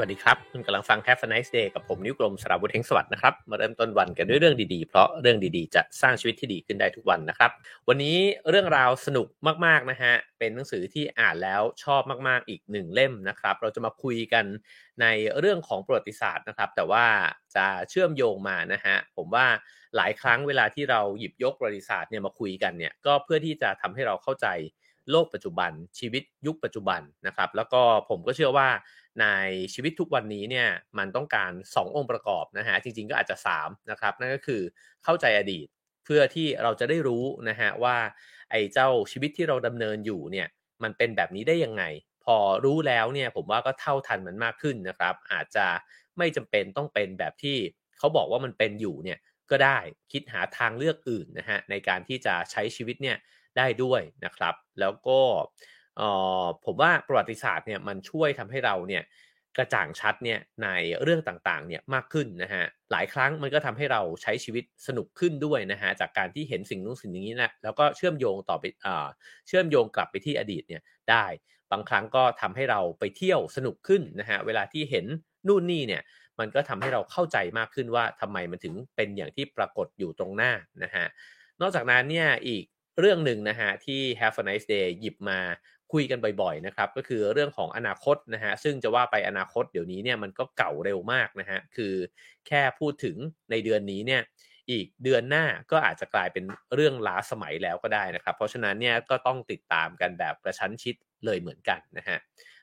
วัสดีครับ คุณกำลังฟัง Have a nice day กับผมนิ้วกลมสราวุธเฮงสวัสดิ์นะครับ มาเริ่มต้นวันกันด้วยเรื่องดีๆ เพราะเรื่องดีๆ จะสร้างชีวิตที่ดีขึ้นได้ทุกวันนะครับ วันนี้เรื่องราวสนุกมากๆนะฮะ เป็นหนังสือที่อ่านแล้วชอบมากๆอีกหนึ่งเล่มนะครับ เราจะมาคุยกันในเรื่องของประวัติศาสตร์นะครับ แต่ว่าจะเชื่อมโยงมานะฮะ ผมว่าหลายครั้งเวลาที่เราหยิบยกประวัติศาสตร์เนี่ยมาคุยกันเนี่ยก็เพื่อที่จะทำให้เราเข้าใจโลกปัจจุบันชีวิตยุคปัจจุบันนะครับ แล้วก็ผมก็เชื่อว่า ในชีวิตทุกวันนี้เนี่ยมันต้องการ 2 องค์ประกอบนะฮะจริงๆก็อาจจะ3นะครับนั่นก็คือเข้าใจอดีตเพื่อที่เราจะได้รู้นะฮะว่าไอ้เจ้าชีวิตที่เราดำเนินอยู่เนี่ยมันเป็นแบบนี้ได้ยังไง พอรู้แล้วเนี่ยผมว่าก็เท่าทันมันมากขึ้นนะครับ อาจจะไม่จำเป็นต้องเป็นแบบที่เขาบอกว่ามันเป็นอยู่เนี่ยก็ได้คิดหาทางเลือกอื่นนะฮะในการที่จะใช้ชีวิตเนี่ยได้ด้วยนะครับ แล้วก็ ออผมว่าประวัติศาสตร์เนี่ยมันช่วยทำให้เราเนี่ยกระจ่างชัดเนี่ยในเรื่องต่างๆเนี่ยมากขึ้นนะฮะหลายครั้งมันก็ทำให้เราใช้ชีวิตสนุกขึ้นด้วยนะฮะจากการที่เห็นสิ่งนู้นสิ่งนี้นะแล้วก็เชื่อมโยงต่อไปเชื่อมโยงกลับไปที่อดีตเนี่ยได้บางครั้งก็ทำให้เราไปเที่ยวสนุกขึ้นนะฮะเวลาที่เห็นนู่นนี่เนี่ยมันก็ทำให้เราเข้าใจมากขึ้นว่าทำไมมันถึงเป็นอย่างที่ปรากฏอยู่ตรงหน้านะฮะนอกจากนั้นเนี่ยอีกเรื่องหนึ่งนะฮะที่ Have a nice day หยิบมา คุยกันบ่อยๆนะครับก็คือเรื่องของอนาคตนะฮะซึ่งจะว่าไปอนาคตเดี๋ยวนี้เนี่ยมันก็เก่าเร็วมากนะฮะคือแค่พูดถึงในเดือนนี้เนี่ยอีกเดือนหน้าก็อาจจะกลายเป็นเรื่องล้าสมัยแล้วก็ได้นะครับ เพราะฉะนั้นเนี่ยก็ต้องติดตามกันแบบกระชั้นชิดเลยเหมือนกันนะฮะ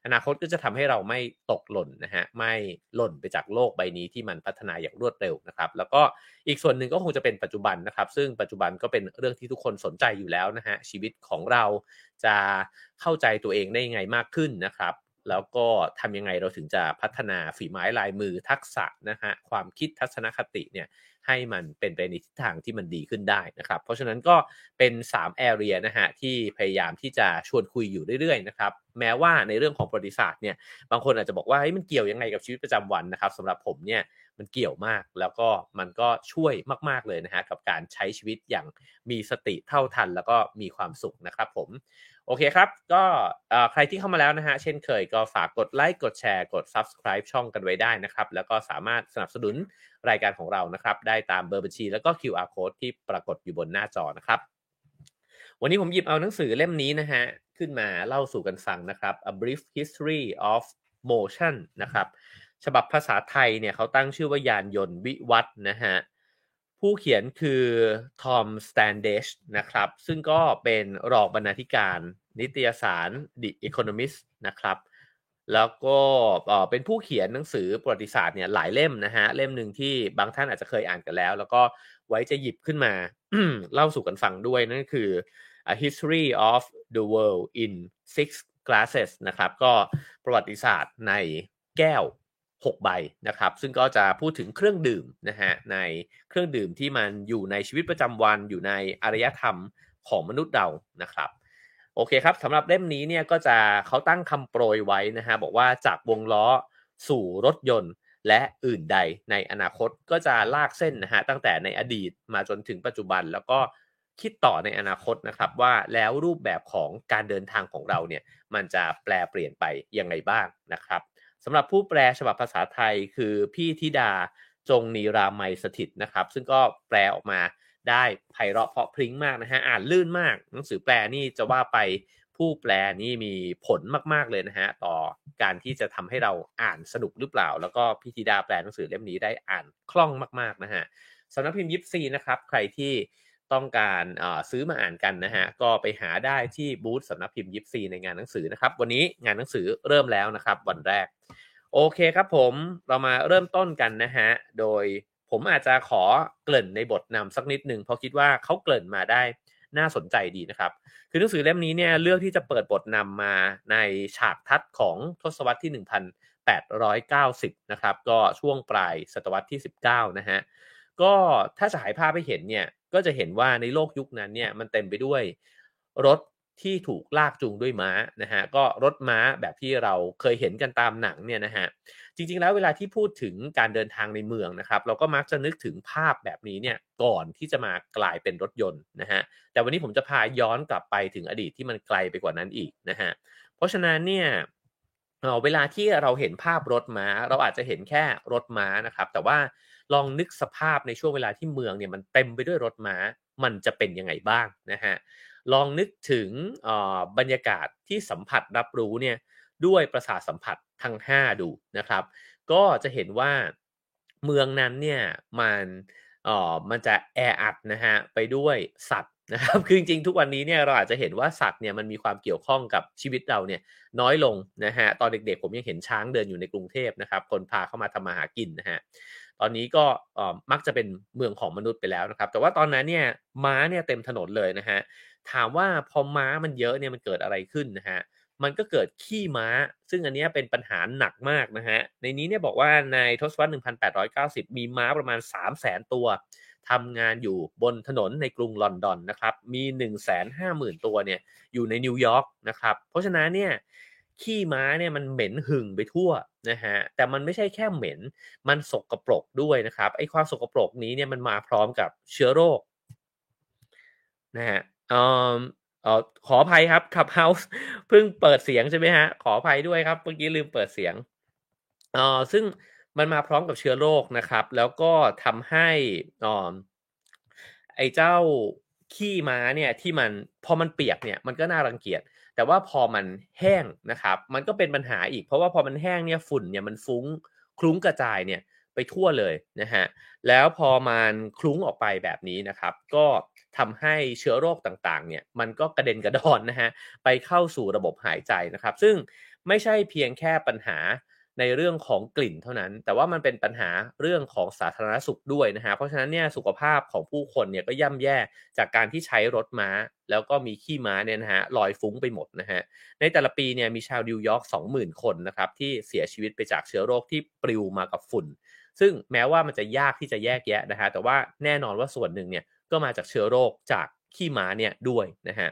อนาคตก็จะทำให้เราไม่ตกหล่นนะฮะไม่หล่นไปจากโลกใบนี้ที่มันพัฒนาอย่างรวดเร็วนะครับแล้วก็อีกส่วนหนึ่งก็คงจะเป็นปัจจุบันนะครับ ซึ่งปัจจุบันก็เป็นเรื่องที่ทุกคนสนใจอยู่แล้วนะฮะชีวิตของเราจะเข้าใจตัวเองได้ยังไงมากขึ้นนะครับแล้วก็ทำยังไงเราถึงจะพัฒนาฝีไม้ลายมือทักษะนะฮะความคิดทัศนคติเนี่ย ให้มันเป็นไปในทิศทางที่มันดีขึ้นได้นะครับ เพราะฉะนั้นก็เป็น3 area นะฮะที่พยายามที่จะชวนคุยอยู่เรื่อยๆนะครับแม้ว่าในเรื่องของประวัติศาสตร์เนี่ยบางคนอาจจะบอกว่าเฮ้ยมันเกี่ยวยังไงกับชีวิตประจำวันนะครับสำหรับผมเนี่ยมันเกี่ยวมากแล้วก็มันก็ช่วยมาก ๆเลยนะฮะกับการใช้ชีวิตอย่างมีสติเท่าทัน แล้วก็มีความสุขนะครับผมโอเคครับ ก็ใครที่เข้ามาแล้วนะฮะ เช่นเคยก็ฝากกดไลค์ กดแชร์ กด Subscribe ช่องกันไว้ได้นะครับ แล้วก็สามารถสนับสนุน รายการของเรานะครับ ได้ตามเบอร์บัญชี แล้วก็ QR code ที่ปรากฏอยู่บนหน้าจอนะครับ วันนี้ผมหยิบเอาหนังสือเล่มนี้นะฮะขึ้นมาเล่าสู่กันฟังนะครับ A Brief History of Motion นะครับฉบับภาษาไทยเนี่ยเขาตั้งชื่อว่ายานยนต์วิวัฒนะฮะผู้เขียนคือทอมสแตนเดชนะครับซึ่งก็เป็นรองบรรณาธิการ นิตยสาร The Economist นะครับ แล้วก็เป็นผู้เขียนหนังสือประวัติศาสตร์เนี่ยหลายเล่มนะฮะเล่มหนึ่งที่บางท่านอาจจะเคยอ่านกันแล้ว แล้วก็ไว้จะหยิบขึ้นมาเล่าสู่กันฟังด้วยนั่นคือ A History of the World in Six Glasses นะครับ ก็ประวัติศาสตร์ในแก้ว 6 ใบนะครับ ซึ่งก็จะพูดถึงเครื่องดื่มนะฮะในเครื่องดื่มที่มันอยู่ในชีวิตประจำวันอยู่ในอารยธรรมของมนุษย์เรานะครับ โอเคครับสำหรับเล่มนี้เนี่ยก็จะเขาตั้งคำโปรยไว้นะฮะบอกว่าจากวงล้อสู่รถยนต์และอื่นใดในอนาคตก็จะลากเส้นนะฮะตั้งแต่ในอดีตมาจนถึงปัจจุบัน แล้วก็คิดต่อในอนาคตนะครับว่าแล้วรูปแบบของการเดินทางของเราเนี่ยมันจะแปลเปลี่ยนไปยังไงบ้างนะครับสำหรับผู้แปลฉบับภาษาไทยคือพี่ธิดาจงนีรามัยสถิตนะครับ ซึ่งก็แปลออกมา ได้ไพเราะเพาะพริ้งมากนะฮะอ่านลื่นมาก หนังสือแปลนี่จะว่าไปผู้แปลนี่มีผลมาก ๆเลยนะฮะต่อการที่จะทำให้เราอ่านสนุกหรือเปล่า แล้วก็พี่ธิดาแปลหนังสือเล่มนี้ได้อ่านคล่องมากๆนะฮะสำนักพิมพ์ยิปซีนะครับใครที่ต้องการซื้อมาอ่านกันนะฮะก็ไปหาได้ที่บูธสำนักพิมพ์ยิปซีในงานหนังสือนะครับวันนี้งานหนังสือเริ่มแล้วนะครับวันแรก โอเคครับผมเรามาเริ่มต้นกันนะฮะโดย ผมอาจจะขอเกริ่นในบทนำสักนิดหนึ่งเพราะคิดว่าเขาเกริ่นมาได้น่าสนใจดีนะครับ คือหนังสือเล่มนี้เนี่ยเลือกที่จะเปิดบทนำมาในฉากทัศน์ของทศวรรษที่ 1890 นะครับ ก็ช่วงปลายศตวรรษที่ 19 นะฮะ ก็ถ้าจะหายภาพไปเห็นเนี่ยก็จะเห็นว่าในโลกยุคนั้นเนี่ยมันเต็มไปด้วยรถที่ถูกลากจูงด้วยม้านะฮะก็รถม้าแบบที่เราเคยเห็นกันตามหนังเนี่ยนะฮะ จริง ๆ แล้วเวลาที่พูดถึงการเดินทางในเมืองนะครับ เราก็มักจะนึกถึงภาพแบบนี้เนี่ยก่อนที่จะมากลายเป็นรถยนต์นะฮะแต่วันนี้ผมจะพาย้อนกลับไปถึงอดีตที่มันไกลไปกว่านั้นอีกนะฮะเพราะฉะนั้นเนี่ยเวลาที่เราเห็นภาพรถม้า เราอาจจะเห็นแค่รถม้านะครับ แต่ว่าลองนึกสภาพในช่วงเวลาที่เมืองเนี่ยมันเต็มไปด้วยรถม้ามันจะเป็นยังไงบ้างนะฮะลองนึกถึงบรรยากาศที่สัมผัสรับรู้เนี่ยด้วยประสาทสัมผัส ทั้ง 5 ดูนะครับ ก็จะเห็นว่าเมืองนั้นเนี่ยมันเอ่อมันจะแออัดนะฮะไปด้วยสัตว์นะครับคือจริงๆทุกวันนี้เนี่ยเราอาจจะเห็นว่าสัตว์เนี่ยมันมีความเกี่ยวข้องกับชีวิตเราเนี่ยน้อยลงนะฮะตอนเด็กๆผมยังเห็นช้างเดินอยู่ในกรุงเทพนะครับคนพาเข้ามาทำมาหากินนะฮะตอนนี้ก็มักจะเป็นเมืองของมนุษย์ไปแล้วนะครับ แต่ว่าตอนนั้นเนี่ยม้าเนี่ยเต็มถนนเลยนะฮะถามว่าพอม้ามันเยอะเนี่ยมันเกิดอะไรขึ้นนะฮะ มันก็เกิดขี้ม้า ซึ่งอันนี้เป็นปัญหาหนักมากนะฮะ ในนี้เนี่ยบอกว่าในทศวรรษ 1890 มีม้าประมาณ 3 0 0แสนตัวทำงานอยู่บนถนนในกรุงลอนดอนนะครับ มี 1 5 0 0 0 0 ตัวเนี่ยอยู่ในนิวยอร์กนะครับ เพราะฉะนั้นเนี่ยขี้ม้าเนี่ยมันเหม็นหึงไปทั่วนะฮะ แต่มันไม่ใช่แค่เหม็น มันสกรปรกด้วยนะครับ ไอ้ความสกรปรกนี้เนี่ยมันมาพร้อมกับเชื้อโรคนะฮะ ออขออภัยครับขับเฮาส์เพิ่งเปิดเสียงใช่ไหมฮะ ขออภัยด้วยครับเมื่อกี้ลืมเปิดเสียงอ่อซึ่งมันมาพร้อมกับเชื้อโรคนะครับ แล้วก็ทำให้อ่อไอ้เจ้าขี้ม้าเนี่ยที่มันพอมันเปียกเนี่ยมันก็น่ารังเกียจแต่ว่าพอมันแห้งนะครับ มันก็เป็นปัญหาอีกเพราะว่าพอมันแห้งเนี่ยฝุ่นเนี่ยมันฟุ้งคลุ้งกระจายเนี่ย ไปทั่วเลยนะฮะแล้วพอมันคลุ้งออกไปแบบนี้นะครับ ก็ทำให้เชื้อโรคต่างๆเนี่ยมันก็กระเด็นกระดอนนะฮะไปเข้าสู่ระบบหายใจนะครับ ซึ่งไม่ใช่เพียงแค่ปัญหาในเรื่องของกลิ่นเท่านั้น แต่ว่ามันเป็นปัญหาเรื่องของสาธารณสุขด้วยนะฮะ เพราะฉะนั้นเนี่ยสุขภาพของผู้คนเนี่ยก็ย่ำแย่จากการที่ใช้รถม้า แล้วก็มีขี้ม้าเนี่ยนะฮะลอยฟุ้งไปหมดนะฮะ ในแต่ละปีเนี่ยมีชาวนิวยอร์ก20,000 คนนะครับที่เสียชีวิตไปจากเชื้อโรคที่ปลิวมากับฝุ่น ซึ่งแม้ว่ามันจะยากที่จะแยกแยะนะฮะแต่ว่าแน่นอนว่าส่วนหนึ่งเนี่ยก็มาจากเชื้อโรคจากขี้ม้าเนี่ยด้วยนะฮะ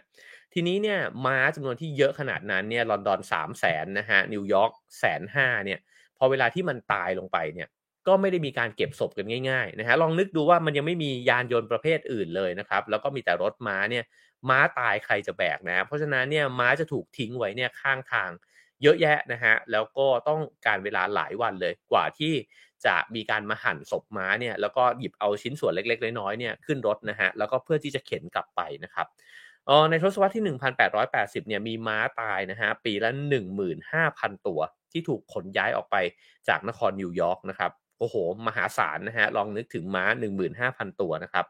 ทีนี้เนี่ยม้าจำนวนที่เยอะขนาดนั้นเนี่ยลอนดอน3 0 0แสนนะฮะนิวยอร์กแสนห้าเนี่ยพอเวลาที่มันตายลงไปเนี่ยก็ไม่ได้มีการเก็บศพกันง่ายๆนะฮะลองนึกดูว่ามันยังไม่มียานยนต์ประเภทอื่นเลยนะครับแล้วก็มีแต่รถม้าเนี่ยม้าตายใครจะแบกนะ เพราะฉะนั้นเนี่ยม้าจะถูกทิ้งไว้เนี่ยข้างทางเยอะแยะนะฮะแล้วก็ต้องการเวลาหลายวันเลยกว่าที่ จะมีการมาหั่นศพม้าเนี่ยแล้วก็หยิบเอาชิ้นส่วนเล็กๆ น้อยๆเนี่ยขึ้นรถนะฮะแล้วก็เพื่อที่จะเข็นกลับไปนะครับออในทศวรรษที่ 1880 เนี่ยมีม้าตายนะฮะปีละ 15,000 ตัว ที่ถูกขนย้ายออกไปจากนครนิวยอร์กนะครับโอ้โห มหาศาลนะฮะลองนึกถึงม้า 15,000 ตัวนะครับ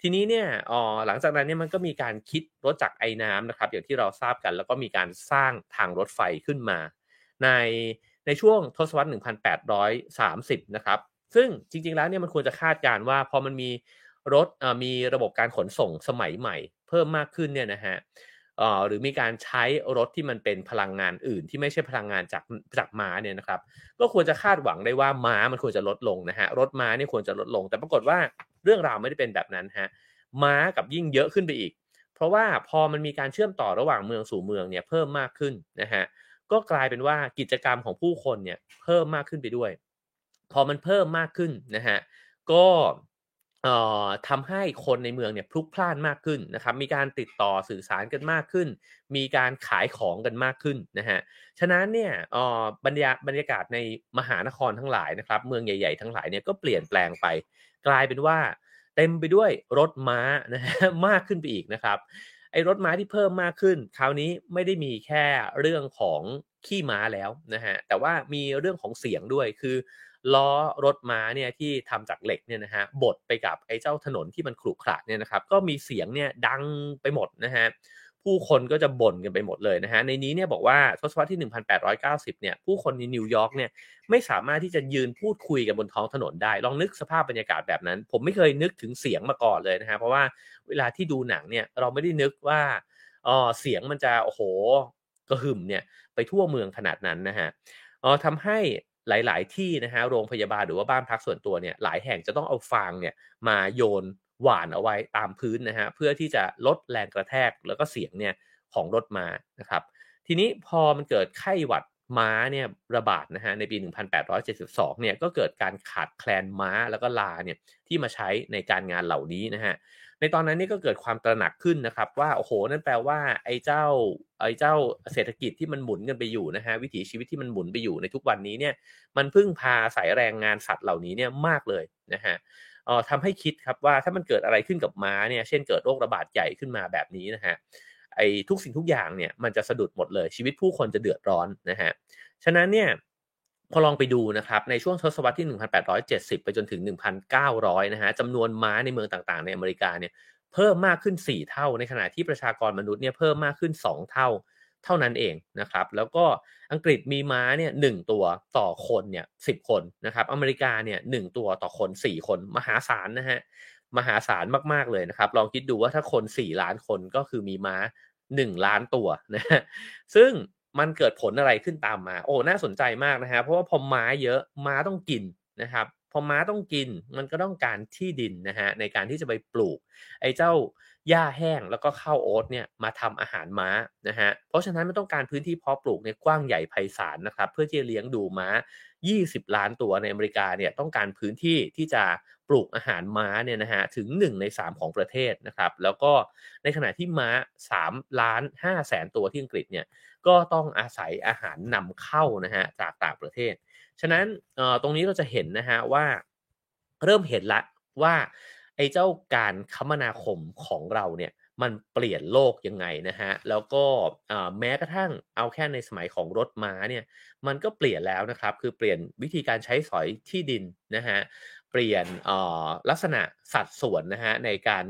ทีนี้เนี่ยอ๋อหลังจากนั้นเนี่ยมันก็มีการคิดรถจักรไอ้น้ำนะครับ อย่างที่เราทราบกันแล้วก็มีการสร้างทางรถไฟขึ้นมา ใน ในช่วงทศวรรษ 1830 นะครับ ซึ่งจริงๆ แล้วเนี่ยมันควรจะคาดการว่าพอมันมีรถมีระบบการขนส่งสมัยใหม่ เพิ่มมากขึ้นเนี่ยนะฮะหรือมีการใช้รถที่มันเป็นพลังงานอื่น ที่ไม่ใช่พลังงานจากจากม้าเนี่ยนะครับ ก็ควรจะคาดหวังได้ว่าม้ามันควรจะลดลงนะฮะรถม้าเนี่ยควรจะลดลง แต่ปรากฏว่าเรื่องราวไม่ได้เป็นแบบนั้นฮะม้ากับยิ่งเยอะขึ้นไปอีก เพราะว่าพอมันมีการเชื่อมต่อระหว่างเมืองสู่เมืองเนี่ยเพิ่มมากขึ้นนะฮะ ก็กลายเป็นว่ากิจกรรมของผู้คนเนี่ยเพิ่มมากขึ้นไปด้วย พอมันเพิ่มมากขึ้นนะฮะก็ทำให้คนในเมืองเนี่ยพลุกพล่านมากขึ้นนะครับ มีการติดต่อสื่อสารกันมากขึ้น มีการขายของกันมากขึ้นนะฮะ ฉะนั้นเนี่ยบรรยาบรรยากาศในมหานครทั้งหลายนะครับ เมืองใหญ่ ๆ ทั้งหลายเนี่ยก็เปลี่ยนแปลงไป กลายเป็นว่าเต็มไปด้วยรถม้านะฮะมากขึ้นไปอีกนะครับ อ้รถม้าที่เพิ่มมากขึ้น คราวนี้ไม่ได้มีแค่เรื่องของขี้ม้าแล้วนะฮะแต่ว่ามีเรื่องของเสียงด้วยคือล้อรถม้าเนี่ยที่ทำจากเหล็กเนี่ยนะฮะบดไปกับไอ้เจ้าถนนที่มันขรุขระเนี่ยนะครับก็มีเสียงเนี่ยดังไปหมดนะฮะ ผู้คนก็จะบ่นกันไปหมดเลยนะฮะ ในนี้เนี่ยบอกว่าทศวรรษที่ 1890 เนี่ย ผู้คนในนิวยอร์กเนี่ยไม่สามารถที่จะยืนพูดคุยกันบนท้องถนนได้ ลองนึกสภาพบรรยากาศแบบนั้น ผมไม่เคยนึกถึงเสียงมาก่อนเลยนะฮะ เพราะว่าเวลาที่ดูหนังเนี่ยเราไม่ได้นึกว่าอ๋อเสียงมันจะโอ้โหกระหึ่มเนี่ยไปทั่วเมืองขนาดนั้นนะฮะอ๋อทำให้หลาย ๆ ที่นะฮะโรงพยาบาลหรือว่าบ้านพักส่วนตัวเนี่ยหลายแห่งจะต้องเอาฟางเนี่ยมาโยน หวานเอาไว้ตามพื้นนะฮะเพื่อที่จะลดแรงกระแทกแล้วก็เสียงเนี่ยของรถมานะครับ ทีนี้พอมันเกิดไข้หวัดม้าเนี่ยระบาดนะฮะในปี 1872 เนี่ยก็เกิดการขาดแคลนม้าแล้วก็ลาเนี่ยที่มาใช้ในการงานเหล่านี้นะฮะในตอนนั้นนี่ก็เกิดความตระหนักขึ้นนะครับว่าโอ้โหนั่นแปลว่าไอ้เจ้าไอ้เจ้าเศรษฐกิจที่มันหมุนกันไปอยู่นะฮะวิถีชีวิตที่มันหมุนไปอยู่ในทุกวันนี้เนี่ยมันพึ่งพาสายแรงงานสัตว์เหล่านี้เนี่ยมากเลยนะฮะ ทำให้คิดครับว่าถ้ามันเกิดอะไรขึ้นกับม้าเนี่ยเช่นเกิดโรคระบาดใหญ่ขึ้นมาแบบนี้นะฮะไอ้ทุกสิ่งทุกอย่างเนี่ยมันจะสะดุดหมดเลยชีวิตผู้คนจะเดือดร้อนนะฮะฉะนั้นเนี่ยพอลองไปดูนะครับในช่วงทศวรรษที่ 1870 ไปจนถึง 1,900 นะฮะจำนวนม้าในเมืองต่างๆ ในอเมริกาเนี่ยเพิ่มมากขึ้น 4 เท่า ในขณะที่ประชากรมนุษย์เนี่ยเพิ่มมากขึ้น 2 เท่า เท่านั้นเองนะครับ แล้วก็อังกฤษมีม้าเนี่ยหตัวต่อคนเนี่ยสิคนนะครับ อเมริกาเนี่ยหตัวต่อคน 4 คนมหาศาลนะฮะมหาศาลมากๆเลยนะครับ ลองคิดดูว่าถ้าคน 4 ล้านคนก็คือมีม้า 1 ล้านตัวนะฮะซึ่งมันเกิดผลอะไรขึ้นตามมา โอ้น่าสนใจมากนะฮะเพราะว่าพอม้าเยอะม้าต้องกินนะครับพอม้าต้องกินมันก็ต้องการที่ดินนะฮะในการที่จะไปปลูก ไอ้เจ้า หญ้าแห้งแล้วก็ข้าวโอ๊ตเนี่ยมาทำอาหารม้านะฮะเพราะฉะนั้นมันต้องการพื้นที่เพาะปลูกในกว้างใหญ่ไพศาลนะครับเพื่อที่จะเลี้ยงดูม้า 20 ล้านตัวในอเมริกาเนี่ยต้องการพื้นที่ที่จะปลูกอาหารม้าเนี่ยนะฮะถึง 1 ใน 3 ของประเทศนะครับแล้วก็ในขณะที่ม้า 3 ล้าน5แสนตัวที่อังกฤษเนี่ยก็ต้องอาศัยอาหารนำเข้านะฮะจากต่างประเทศ ฉะนั้นตรงนี้เราจะเห็นนะฮะว่าเริ่มเห็นละว่า ไอ้เจ้าการคมนาคมของเราเนี่ยมันเปลี่ยนโลกยังไงนะฮะ แล้วก็แม้กระทั่งเอาแค่ในสมัยของรถม้าเนี่ย มันก็เปลี่ยนแล้วนะครับ คือเปลี่ยนวิธีการใช้สอยที่ดินนะฮะ เปลี่ยนลักษณะสัดส่วนนะฮะในการ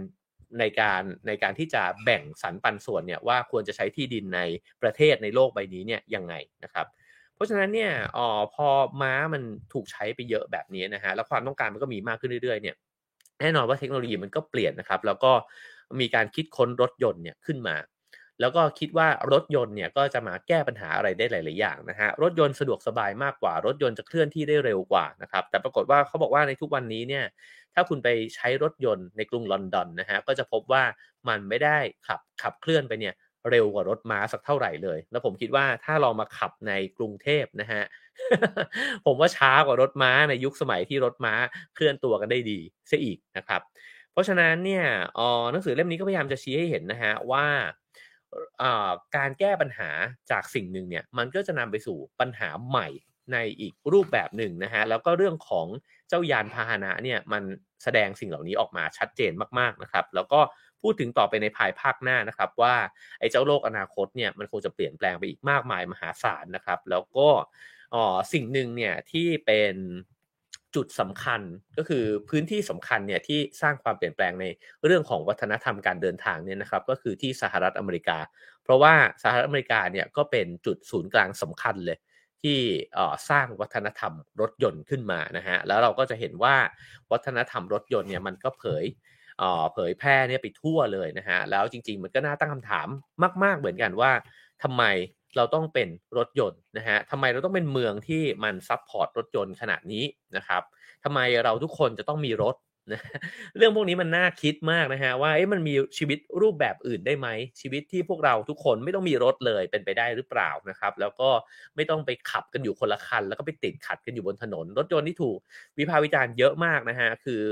ในการในการที่จะแบ่งสรรปันส่วนเนี่ยว่าควรจะใช้ที่ดินในประเทศในโลกใบนี้เนี่ยยังไงนะครับ เพราะฉะนั้นเนี่ยออพอม้ามันถูกใช้ไปเยอะแบบนี้นะฮะ แล้วความต้องการมันก็มีมากขึ้นเรื่อยๆเนี่ย แน่นอนว่าเทคโนโลยีมันก็เปลี่ยนนะครับ แล้วก็มีการคิดค้นรถยนต์เนี่ยขึ้นมา แล้วก็คิดว่ารถยนต์เนี่ยก็จะมาแก้ปัญหาอะไรได้หลาย ๆ อย่างนะฮะรถยนต์สะดวกสบายมากกว่ารถยนต์จะเคลื่อนที่ได้เร็วกว่านะครับ แต่ปรากฏว่าเขาบอกว่าในทุกวันนี้เนี่ยถ้าคุณไปใช้รถยนต์ในกรุงลอนดอนนะฮะก็จะพบว่ามันไม่ได้ขับขับเคลื่อนไปเนี่ย เร็วกว่ารถม้าสักเท่าไหร่เลย แล้วผมคิดว่าถ้าลองมาขับในกรุงเทพนะฮะ ผมว่าช้ากว่ารถม้าในยุคสมัยที่รถม้าเคลื่อนตัวกันได้ดีเสียอีกนะครับ เพราะฉะนั้นเนี่ยหนังสือเล่มนี้ก็พยายามจะชี้ให้เห็นนะฮะว่าการแก้ปัญหาจากสิ่งหนึ่งเนี่ยมันก็จะนำไปสู่ปัญหาใหม่ในอีกรูปแบบหนึ่งนะฮะแล้วก็เรื่องของเจ้ายานพาหนะเนี่ยมันแสดงสิ่งเหล่านี้ออกมาชัดเจนมากๆนะครับ แล้วก็ พูดถึงต่อไปในภายภาคหน้านะครับ ว่าไอ้เจ้าโลกอนาคตเนี่ยมันคงจะเปลี่ยนแปลงไปอีกมากมายมหาศาลนะครับ แล้วก็อ๋อสิ่งหนึ่งเนี่ยที่เป็นจุดสำคัญก็คือพื้นที่สำคัญเนี่ยที่สร้างความเปลี่ยนแปลงในเรื่องของวัฒนธรรมการเดินทางเนี่ยนะครับก็คือที่สหรัฐอเมริกา เพราะว่าสหรัฐอเมริกาเนี่ยก็เป็นจุดศูนย์กลางสำคัญเลยที่สร้างวัฒนธรรมรถยนต์ขึ้นมานะฮะแล้วเราก็จะเห็นว่าวัฒนธรรมรถยนต์เนี่ยมันก็เผย เผยแพร่เนี่ยไปทั่วเลยนะฮะแล้วจริง ๆ มันก็น่าตั้งคำถามมาก ๆเหมือนกันว่าทำไมเราต้องเป็นรถยนต์นะฮะทำไมเราต้องเป็นเมืองที่มันซับพอร์ตรถยนต์ขนาดนี้นะครับทำไมเราทุกคนจะต้องมีรถ นะเรื่องพวกนี้มันน่าคิดมากนะฮะว่าเอ๊ะมันมีชีวิตรูปแบบอื่นได้ไหมชีวิตที่พวกเราทุกคนไม่ต้องมีรถเลยเป็นไปได้หรือเปล่านะครับ แล้วก็ไม่ต้องไปขับกันอยู่คนละคัน แล้วก็ไปติดขัดกันอยู่บนถนน รถยนต์ที่ถูกวิพากษ์วิจารณ์เยอะมากนะฮะคือ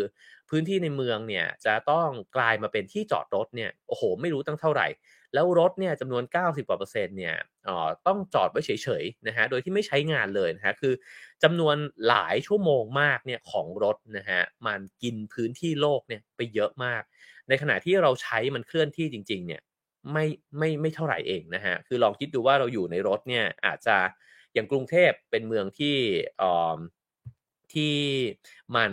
พื้นที่ในเมืองเนี่ยจะต้องกลายมาเป็นที่จอดรถเนี่ยโอ้โห ไม่รู้ตั้งเท่าไหร่ แล้วรถเนี่ยจำนวน 90กว่าเปอร์เซ็นต์เนี่ยอ๋อต้องจอดไว้เฉยๆนะฮะโดยที่ไม่ใช้งานเลยนะฮะคือจำนวนหลายชั่วโมงมากเนี่ยของรถนะฮะมันกินพื้นที่โลกเนี่ยไปเยอะมาก ในขณะที่เราใช้มันเคลื่อนที่จริง ๆ เนี่ยไม่ไม่ไม่เท่าไหร่เองนะฮะคือลองคิดดูว่าเราอยู่ในรถเนี่ยอาจจะอย่างกรุงเทพเป็นเมืองที่อ่อที่มัน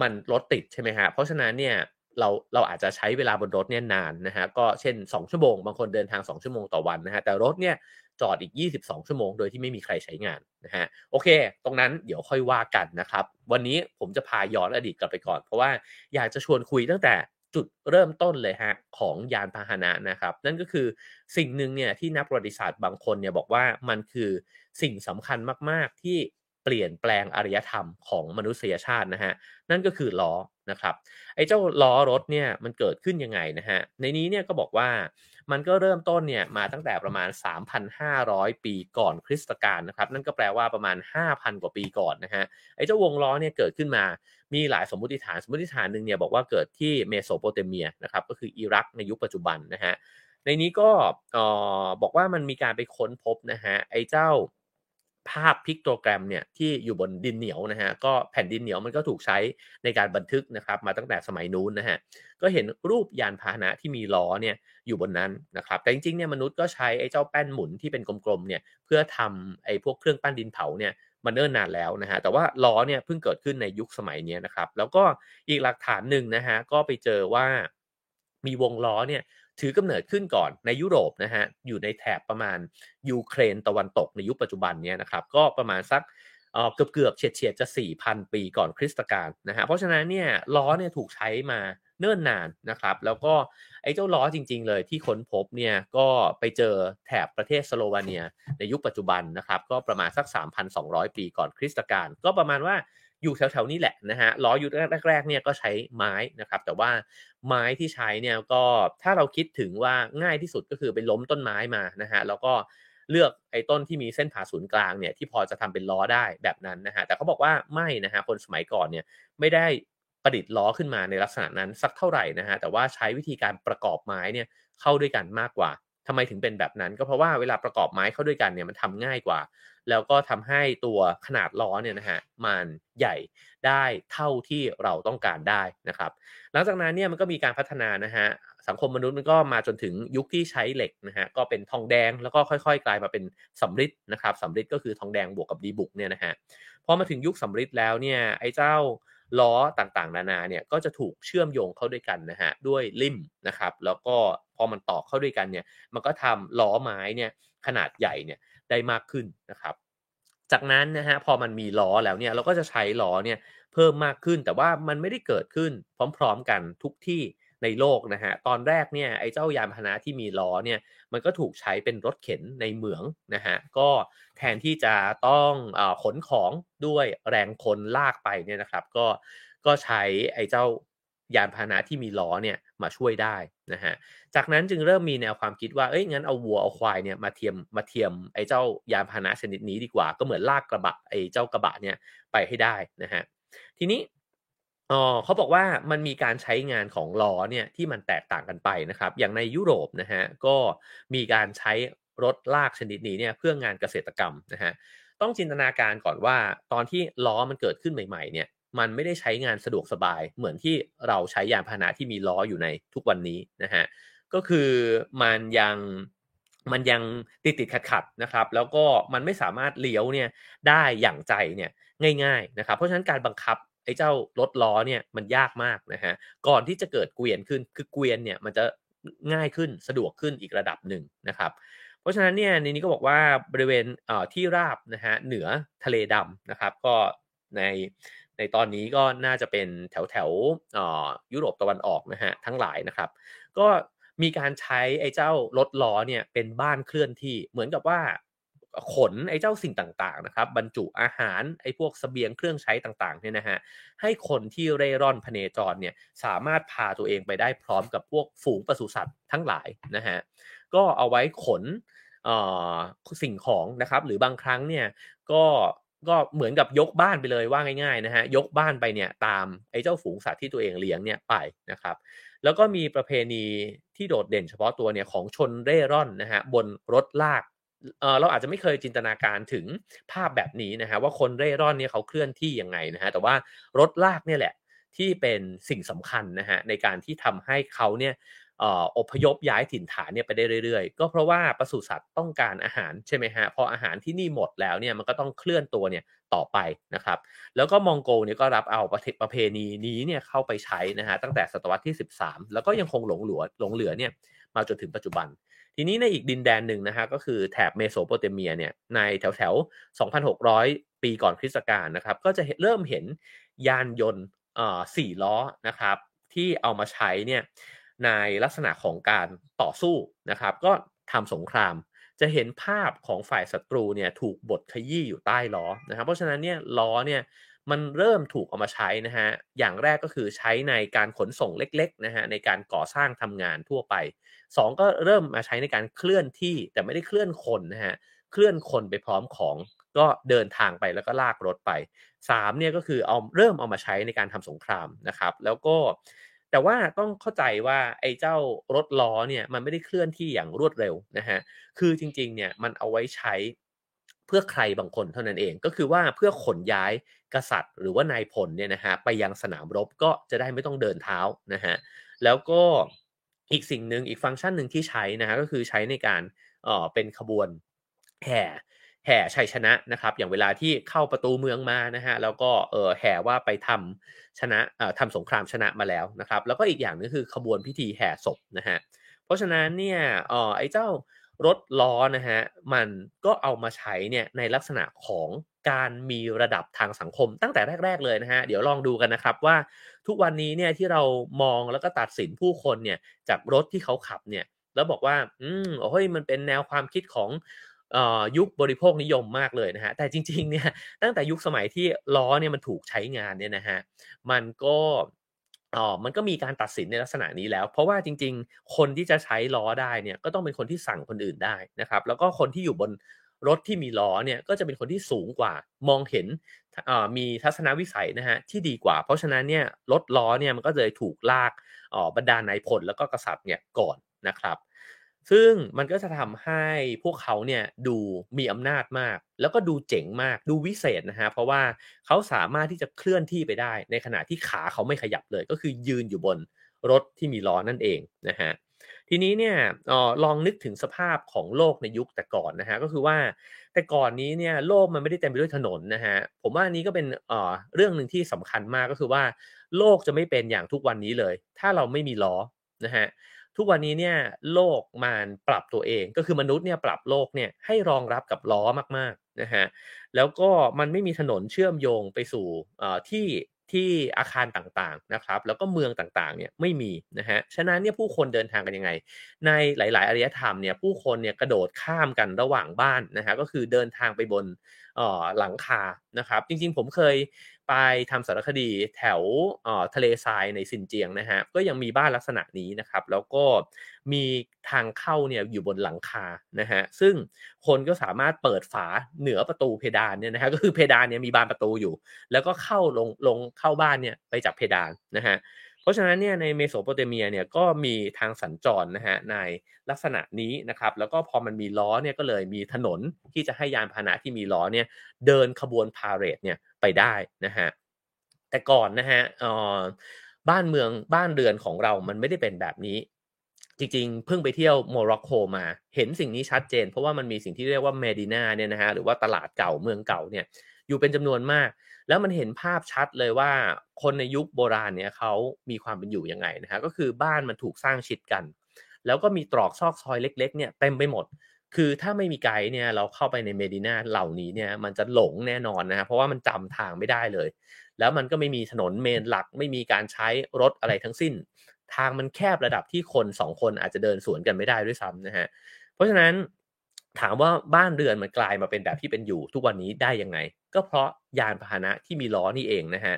มันรถติดใช่ไหมฮะเพราะฉะนั้นเนี่ย เราเราอาจจะใช้เวลาบนรถเนี่ยนานนะฮะก็เช่น 2 ชั่วโมง บางคนเดินทาง 2 ชั่วโมงต่อวันนะฮะแต่รถเนี่ยจอดอีก 22 ชั่วโมง โดยที่ไม่มีใครใช้งานนะฮะโอเค ตรงนั้นเดี๋ยวค่อยว่ากันนะครับ วันนี้ผมจะพาย้อนอดีตกลับไปก่อน เพราะว่าอยากจะชวนคุยตั้งแต่จุดเริ่มต้นเลยฮะของยานพาหนะนะครับ นั่นก็คือสิ่งหนึ่งเนี่ยที่นักประวัติศาสตร์บางคนเนี่ยบอกว่ามันคือสิ่งสำคัญมาก ๆ ที่ เปลี่ยนแปลงอารยธรรมของมนุษยชาตินะฮะนั่นก็คือล้อนะครับไอ้เจ้าล้อรถเนี่ยมันเกิดขึ้นยังไงนะฮะในนี้เนี่ยก็บอกว่ามันก็เริ่มต้นเนี่ยมาตั้งแต่ประมาณ 3,500 ปีก่อนคริสตกาลนะครับนั่นก็แปลว่าประมาณ 5,000 กว่าปีก่อนนะฮะไอ้เจ้าวงล้อเนี่ยเกิดขึ้นมามีหลายสมมติฐานสมมติฐานหนึ่งเนี่ยบอกว่าเกิดที่เมโสโปเตเมียนะครับก็คืออิรักในยุคปัจจุบันนะฮะในนี้ก็บอกว่ามันมีการไปค้นพบนะฮะไอ้เจ้า ภาพ pictogram เนี่ยที่อยู่บนดินเหนียวนะฮะก็แผ่นดินเหนียวมันก็ถูกใช้ในการบันทึกนะครับมาตั้งแต่สมัยนู้นนะฮะก็เห็นรูปยานพาหนะที่มีล้อเนี่ยอยู่บนนั้นนะครับแต่จริงๆเนี่ยมนุษย์ก็ใช้ไอ้เจ้าแป้นหมุนที่เป็นกลมๆเนี่ยเพื่อทำไอ้พวกเครื่องปั้นดินเผาเนี่ยมันเนิ่นนานแล้วนะฮะ แต่ว่าล้อเนี่ยเพิ่งเกิดขึ้นในยุคสมัยนี้นะครับ แล้วก็อีกหลักฐานหนึ่งนะฮะ ก็ไปเจอว่ามีวงล้อเนี่ย ถือกำเนิดขึ้นก่อนในยุโรปนะฮะอยู่ในแถบประมาณยูเครนตะวันตกในยุคปัจจุบันนี้นะครับก็ประมาณสักเกือบเกือบเฉียดเฉียดจะ 4,000 ปีก่อนคริสตกาลนะฮะเพราะฉะนั้นเนี่ยล้อเนี่ยถูกใช้มาเนิ่นนานนะครับ แล้วก็ไอ้เจ้าล้อจริง ๆ เลยที่ค้นพบเนี่ยก็ไปเจอแถบประเทศสโลวาเนียในยุคปัจจุบันนะครับ ก็ประมาณสัก 3,200 ปีก่อนคริสตกาลก็ประมาณว่า อยู่แถวๆนี้แหละนะฮะล้อยุคแรกๆเนี่ยก็ใช้ไม้นะครับแต่ว่าไม้ที่ใช้เนี่ยก็ถ้าเราคิดถึงว่าง่ายที่สุดก็คือไปล้มต้นไม้มานะฮะแล้วก็เลือกไอ้ต้นที่มีเส้นผ่าศูนย์กลางเนี่ยที่พอจะทำเป็นล้อได้แบบนั้นนะฮะแต่เขาบอกว่าไม่นะฮะคนสมัยก่อนเนี่ยไม่ได้ประดิษฐ์ล้อขึ้นมาในลักษณะนั้นสักเท่าไหร่นะฮะแต่ว่าใช้วิธีการประกอบไม้เนี่ยเข้าด้วยกันมากกว่า ทำไมถึงเป็นแบบนั้น ก็เพราะว่าเวลาประกอบไม้เข้าด้วยกันเนี่ยมันทำง่ายกว่า แล้วก็ทำให้ตัวขนาดล้อเนี่ยนะฮะมันใหญ่ได้เท่าที่เราต้องการได้นะครับ หลังจากนั้นเนี่ยมันก็มีการพัฒนานะฮะสังคมมนุษย์มันก็มาจนถึงยุคที่ใช้เหล็กนะฮะก็เป็นทองแดงแล้วก็ค่อยๆ กลายมาเป็นสำริดนะครับสำริดก็คือทองแดงบวกกับดีบุกเนี่ยนะฮะพอมาถึงยุคสำริดแล้วเนี่ยไอ้เจ้าล้อต่างๆ นานาเนี่ยก็จะถูกเชื่อมโยงเข้าด้วยกันนะฮะด้วยลิ่มนะครับแล้วก็ อมันต่อเข้าด้วยกันเนี่ยมันก็ทำล้อไม้เนี่ยขนาดใหญ่เนี่ยได้มากขึ้นนะครับ จากนั้นนะฮะพอมันมีล้อแล้วเนี่ยเราก็จะใช้ล้อเนี่ยเพิ่มมากขึ้นแต่ว่ามันไม่ได้เกิดขึ้นพร้อม ๆ กันทุกที่ในโลกนะฮะตอนแรกเนี่ยไอ้เจ้ายานพาหนะที่มีล้อเนี่ยมันก็ถูกใช้เป็นรถเข็นในเหมืองนะฮะก็แทนที่จะต้องอขนของด้วยแรงคนลากไปเนี่ยนะครับ ก็ก็ใช้ไอ้เจ้า ยานพาหนะที่มีล้อเนี่ยมาช่วยได้นะฮะ จากนั้นจึงเริ่มมีแนวความคิดว่า เอ้ยงั้นเอาวัวเอาควายเนี่ยมาเทียมมาเทียมไอ้เจ้ายานพาหนะชนิดนี้ดีกว่า ก็เหมือนลากกระบะไอ้เจ้ากระบะเนี่ยไปให้ได้นะฮะ ทีนี้อ๋อเขาบอกว่ามันมีการใช้งานของล้อเนี่ยที่มันแตกต่างกันไปนะครับ อย่างในยุโรปนะฮะก็มีการใช้รถลากชนิดนี้เนี่ยเพื่องานเกษตรกรรมนะฮะต้องจินตนาการก่อนว่าตอนที่ล้อมันเกิดขึ้นใหม่ๆเนี่ย มันไม่ได้ใช้งานสะดวกสบาย เหมือนที่เราใช้ยานพาหนะที่มีล้ออยู่ในทุกวันนี้นะฮะก็คือมันยังมันยังติดติดขัดขัดนะครับ แล้วก็มันไม่สามารถเลี้ยวเนี่ยได้อย่างใจเนี่ยง่ายๆนะครับ เพราะฉะนั้นการบังคับไอ้เจ้ารถล้อเนี่ยมันยากมากนะฮะก่อนที่จะเกิดเกวียนขึ้นคือเกวียนเนี่ยมันจะง่ายขึ้นสะดวกขึ้นอีกระดับหนึ่งนะครับเพราะฉะนั้นเนี่ยในนี้ก็บอกว่าบริเวณที่ราบนะฮะเหนือทะเลดำนะครับ ก็ใน ในตอนนี้ก็น่าจะเป็นแถวแถวยุโรปตะวันออกนะฮะทั้งหลายนะครับ ก็มีการใช้ไอ้เจ้ารถล้อเนี่ยเป็นบ้านเคลื่อนที่เหมือนกับว่าขนไอ้เจ้าสิ่งต่างๆนะครับบรรจุอาหารไอ้พวกสเสบียงเครื่องใช้ต่างๆเนี่ยนะฮะให้คนที่เร่ร่อนพเนจรเนี่ยสามารถพาตัวเองไปได้พร้อมกับพวกฝูงปศุสัตว์ทั้งหลายนะฮะก็เอาไว้ขนสิ่งของนะครับหรือบางครั้งเนี่ยก็ ก็เหมือนกับยกบ้านไปเลยว่าง่ายๆนะฮะยกบ้านไปเนี่ยตามไอ้เจ้าฝูงสัตว์ที่ตัวเองเลี้ยงเนี่ยไปนะครับ แล้วก็มีประเพณีที่โดดเด่นเฉพาะตัวเนี่ยของชนเร่ร่อนนะฮะบนรถลากเออเราอาจจะไม่เคยจินตนาการถึงภาพแบบนี้นะฮะว่าคนเร่ร่อนเนี่ยเขาเคลื่อนที่ยังไงนะฮะแต่ว่ารถลากเนี่ยแหละที่เป็นสิ่งสำคัญนะฮะในการที่ทำให้เขาเนี่ย อพยพย้ายถิ่นฐานเนี่ยไปได้เรื่อยๆ ก็เพราะว่าปศุสัตว์ต้องการอาหารใช่ไหมฮะพออาหารที่นี่หมดแล้วเนี่ยมันก็ต้องเคลื่อนตัวเนี่ยต่อไปนะครับ แล้วก็มองโกเนี่ยก็รับเอาประประเพณีนี้เนี่ยเข้าไปใช้นะฮะตั้งแต่ศตวรรษที่ 13 แล้วก็ยังคงหลงเหลือหลงเหลือเนี่ยมาจนถึงปัจจุบัน ทีนี้ในอีกดินแดนหนึ่งนะฮะก็คือแถบเมโสโปเตเมียเนี่ยในแถวแถว2,600 ปีก่อนคริสต์กาลนะครับก็จะเริ่มเห็นยานยนต์สี่ล้อนะครับที่เอามาใช้เนี่ย ในลักษณะของการต่อสู้นะครับ ก็ทำสงคราม จะเห็นภาพของฝ่ายศัตรูเนี่ยถูกบดขยี้อยู่ใต้ล้อนะครับ เพราะฉะนั้นเนี่ยล้อเนี่ยมันเริ่มถูกเอามาใช้นะฮะ อย่างแรกก็คือใช้ในการขนส่งเล็กๆนะฮะในการก่อสร้างทำงานทั่วไป 2 ก็เริ่มมาใช้ในการเคลื่อนที่แต่ไม่ได้เคลื่อนคนนะฮะ เคลื่อนคนไปพร้อมของก็เดินทางไปแล้วก็ลากรถไป3เนี่ยก็คือเอาเริ่มเอามาใช้ในการทำสงครามนะครับ แล้วก็ แต่ว่าต้องเข้าใจว่าไอ้เจ้ารถล้อเนี่ยมันไม่ได้เคลื่อนที่อย่างรวดเร็วนะฮะคือจริงๆเนี่ยมันเอาไว้ใช้เพื่อใครบางคนเท่านั้นเอง ก็คือว่าเพื่อขนย้ายกษัตริย์ หรือว่านายพลเนี่ยนะฮะไปยังสนามรบก็จะได้ไม่ต้องเดินเท้านะฮะแล้วก็อีกสิ่งหนึ่งอีกฟังก์ชันหนึ่งที่ใช้นะฮะก็คือใช้ในการเอ่อเป็นขบวนแห่แห่ชัยชนะนะครับ อย่างเวลาที่เข้าประตูเมืองมานะฮะแล้วก็เออแห่ว่าไปทำ ชนะทำสงครามชนะมาแล้วนะครับ แล้วก็อีกอย่างนึงคือขบวนพิธีแห่ศพนะฮะเพราะฉะนั้นเนี่ยออไอ้เจ้ารถล้อนะฮะมันก็เอามาใช้เนี่ยในลักษณะของการมีระดับทางสังคมตั้งแต่แรก ๆเลยนะฮะเดี๋ยวลองดูกันนะครับว่าทุกวันนี้เนี่ยที่เรามองแล้วก็ตัดสินผู้คนเนี่ยจากรถที่เขาขับเนี่ยแล้วบอกว่า อืมโอ้ยมันเป็นแนวความคิดของ ยุคบริโภคนิยมมากเลยนะฮะแต่จริงๆเนี่ยตั้งแต่ยุคสมัยที่ล้อเนี่ยมันถูกใช้งานเนี่ยนะฮะมันก็อ๋อมันก็มีการตัดสินในลักษณะนี้แล้ว เพราะว่าจริง ๆ คนที่จะใช้ล้อได้เนี่ยก็ต้องเป็นคนที่สั่งคนอื่นได้นะครับแล้วก็คนที่อยู่บนรถที่มีล้อเนี่ยก็จะเป็นคนที่สูงกว่ามองเห็นมีทัศนวิสัยนะฮะที่ดีกว่า เพราะฉะนั้นเนี่ยรถล้อเนี่ยมันก็เลยถูกลากบรรดานายพลแล้วก็กษัตริย์เนี่ยก่อนนะครับ ซึ่งมันก็จะทำให้พวกเขาเนี่ยดูมีอำนาจมาก แล้วก็ดูเจ๋งมากดูวิเศษนะฮะเพราะว่าเขาสามารถที่จะเคลื่อนที่ไปได้ ในขณะที่ขาเขาไม่ขยับเลย ก็คือยืนอยู่บนรถที่มีล้อนั่นเองนะฮะทีนี้เนี่ยออลองนึกถึงสภาพของโลกในยุคแต่ก่อนนะฮะก็คือว่าแต่ก่อนนี้เนี่ยโลกมันไม่ได้เต็มไปด้วยถนนนะฮะผมว่านี้ก็เป็นเอ่อเรื่องหนึ่งที่สำคัญมากก็คือว่า โลกจะไม่เป็นอย่างทุกวันนี้เลย ถ้าเราไม่มีล้อนะฮะ ทุกวันนี้เนี่ยโลกมันปรับตัวเอง ก็คือมนุษย์เนี่ยปรับโลกเนี่ยให้รองรับกับล้อมากๆนะฮะแล้วก็มันไม่มีถนนเชื่อมโยงไปสู่ที่ ที่อาคารต่างๆนะครับ แล้วก็เมืองต่างๆเนี่ยไม่มีนะฮะฉะนั้นเนี่ยผู้คนเดินทางกันยังไง ในหลาย ๆอารยธรรมเนี่ยผู้คนเนี่ยกระโดดข้ามกันระหว่างบ้านนะฮะก็คือเดินทางไปบนหลังคานะครับ จริงๆ ผมเคยไปทำสารคดีแถวทะเลทรายในซินเจียงนะฮะก็ยังมีบ้านลักษณะนี้นะครับ แล้วก็มีทางเข้าเนี่ยอยู่บนหลังคานะฮะซึ่งคนก็สามารถเปิดฝาเหนือประตูเพดานเนี่ยนะฮะก็คือเพดานเนี่ยมีบานประตูอยู่ แล้วก็เข้าลงลงเข้าบ้านเนี่ยไปจากเพดานนะฮะเพราะฉะนั้นเนี่ยในเมโสโปเตเมียเนี่ยก็มีทางสัญจรนะฮะในลักษณะนี้นะครับแล้วก็พอมันมีล้อเนี่ยก็เลยมีถนนที่จะให้ยานพาหนะที่มีล้อเนี่ยเดินขบวนพาเหรดเนี่ยไปได้นะฮะแต่ก่อนนะฮะบ้านเมืองบ้านเรือนของเรามันไม่ได้เป็นแบบนี้ จริงๆ เพิ่งไปเที่ยวโมร็อกโกมา เห็นสิ่งนี้ชัดเจน เพราะว่ามันมีสิ่งที่เรียกว่าเมดินาเนี่ยนะฮะหรือว่าตลาดเก่าเมืองเก่าเนี่ยอยู่เป็นจำนวนมาก แล้วมันเห็นภาพชัดเลยว่าคนในยุคโบราณเนี่ยเขามีความเป็นอยู่ยังไงนะฮะก็คือบ้านมันถูกสร้างชิดกัน แล้วก็มีตรอกซอกซอยเล็ก ๆ เนี่ยเต็มไปหมด คือถ้าไม่มีไกด์เนี่ยเราเข้าไปในเมดินาเหล่านี้เนี่ยมันจะหลงแน่นอนนะฮะเพราะว่ามันจำทางไม่ได้เลย แล้วมันก็ไม่มีถนนเมนหลักไม่มีการใช้รถอะไรทั้งสิ้น ทางมันแคบระดับที่คนสองคนอาจจะเดินสวนกันไม่ได้ด้วยซ้ำนะฮะเพราะฉะนั้นถามว่าบ้านเรือนมันกลายมาเป็นแบบที่เป็นอยู่ทุกวันนี้ได้ยังไง ก็เพราะยานพาหนะที่มีล้อนี่เองนะฮะ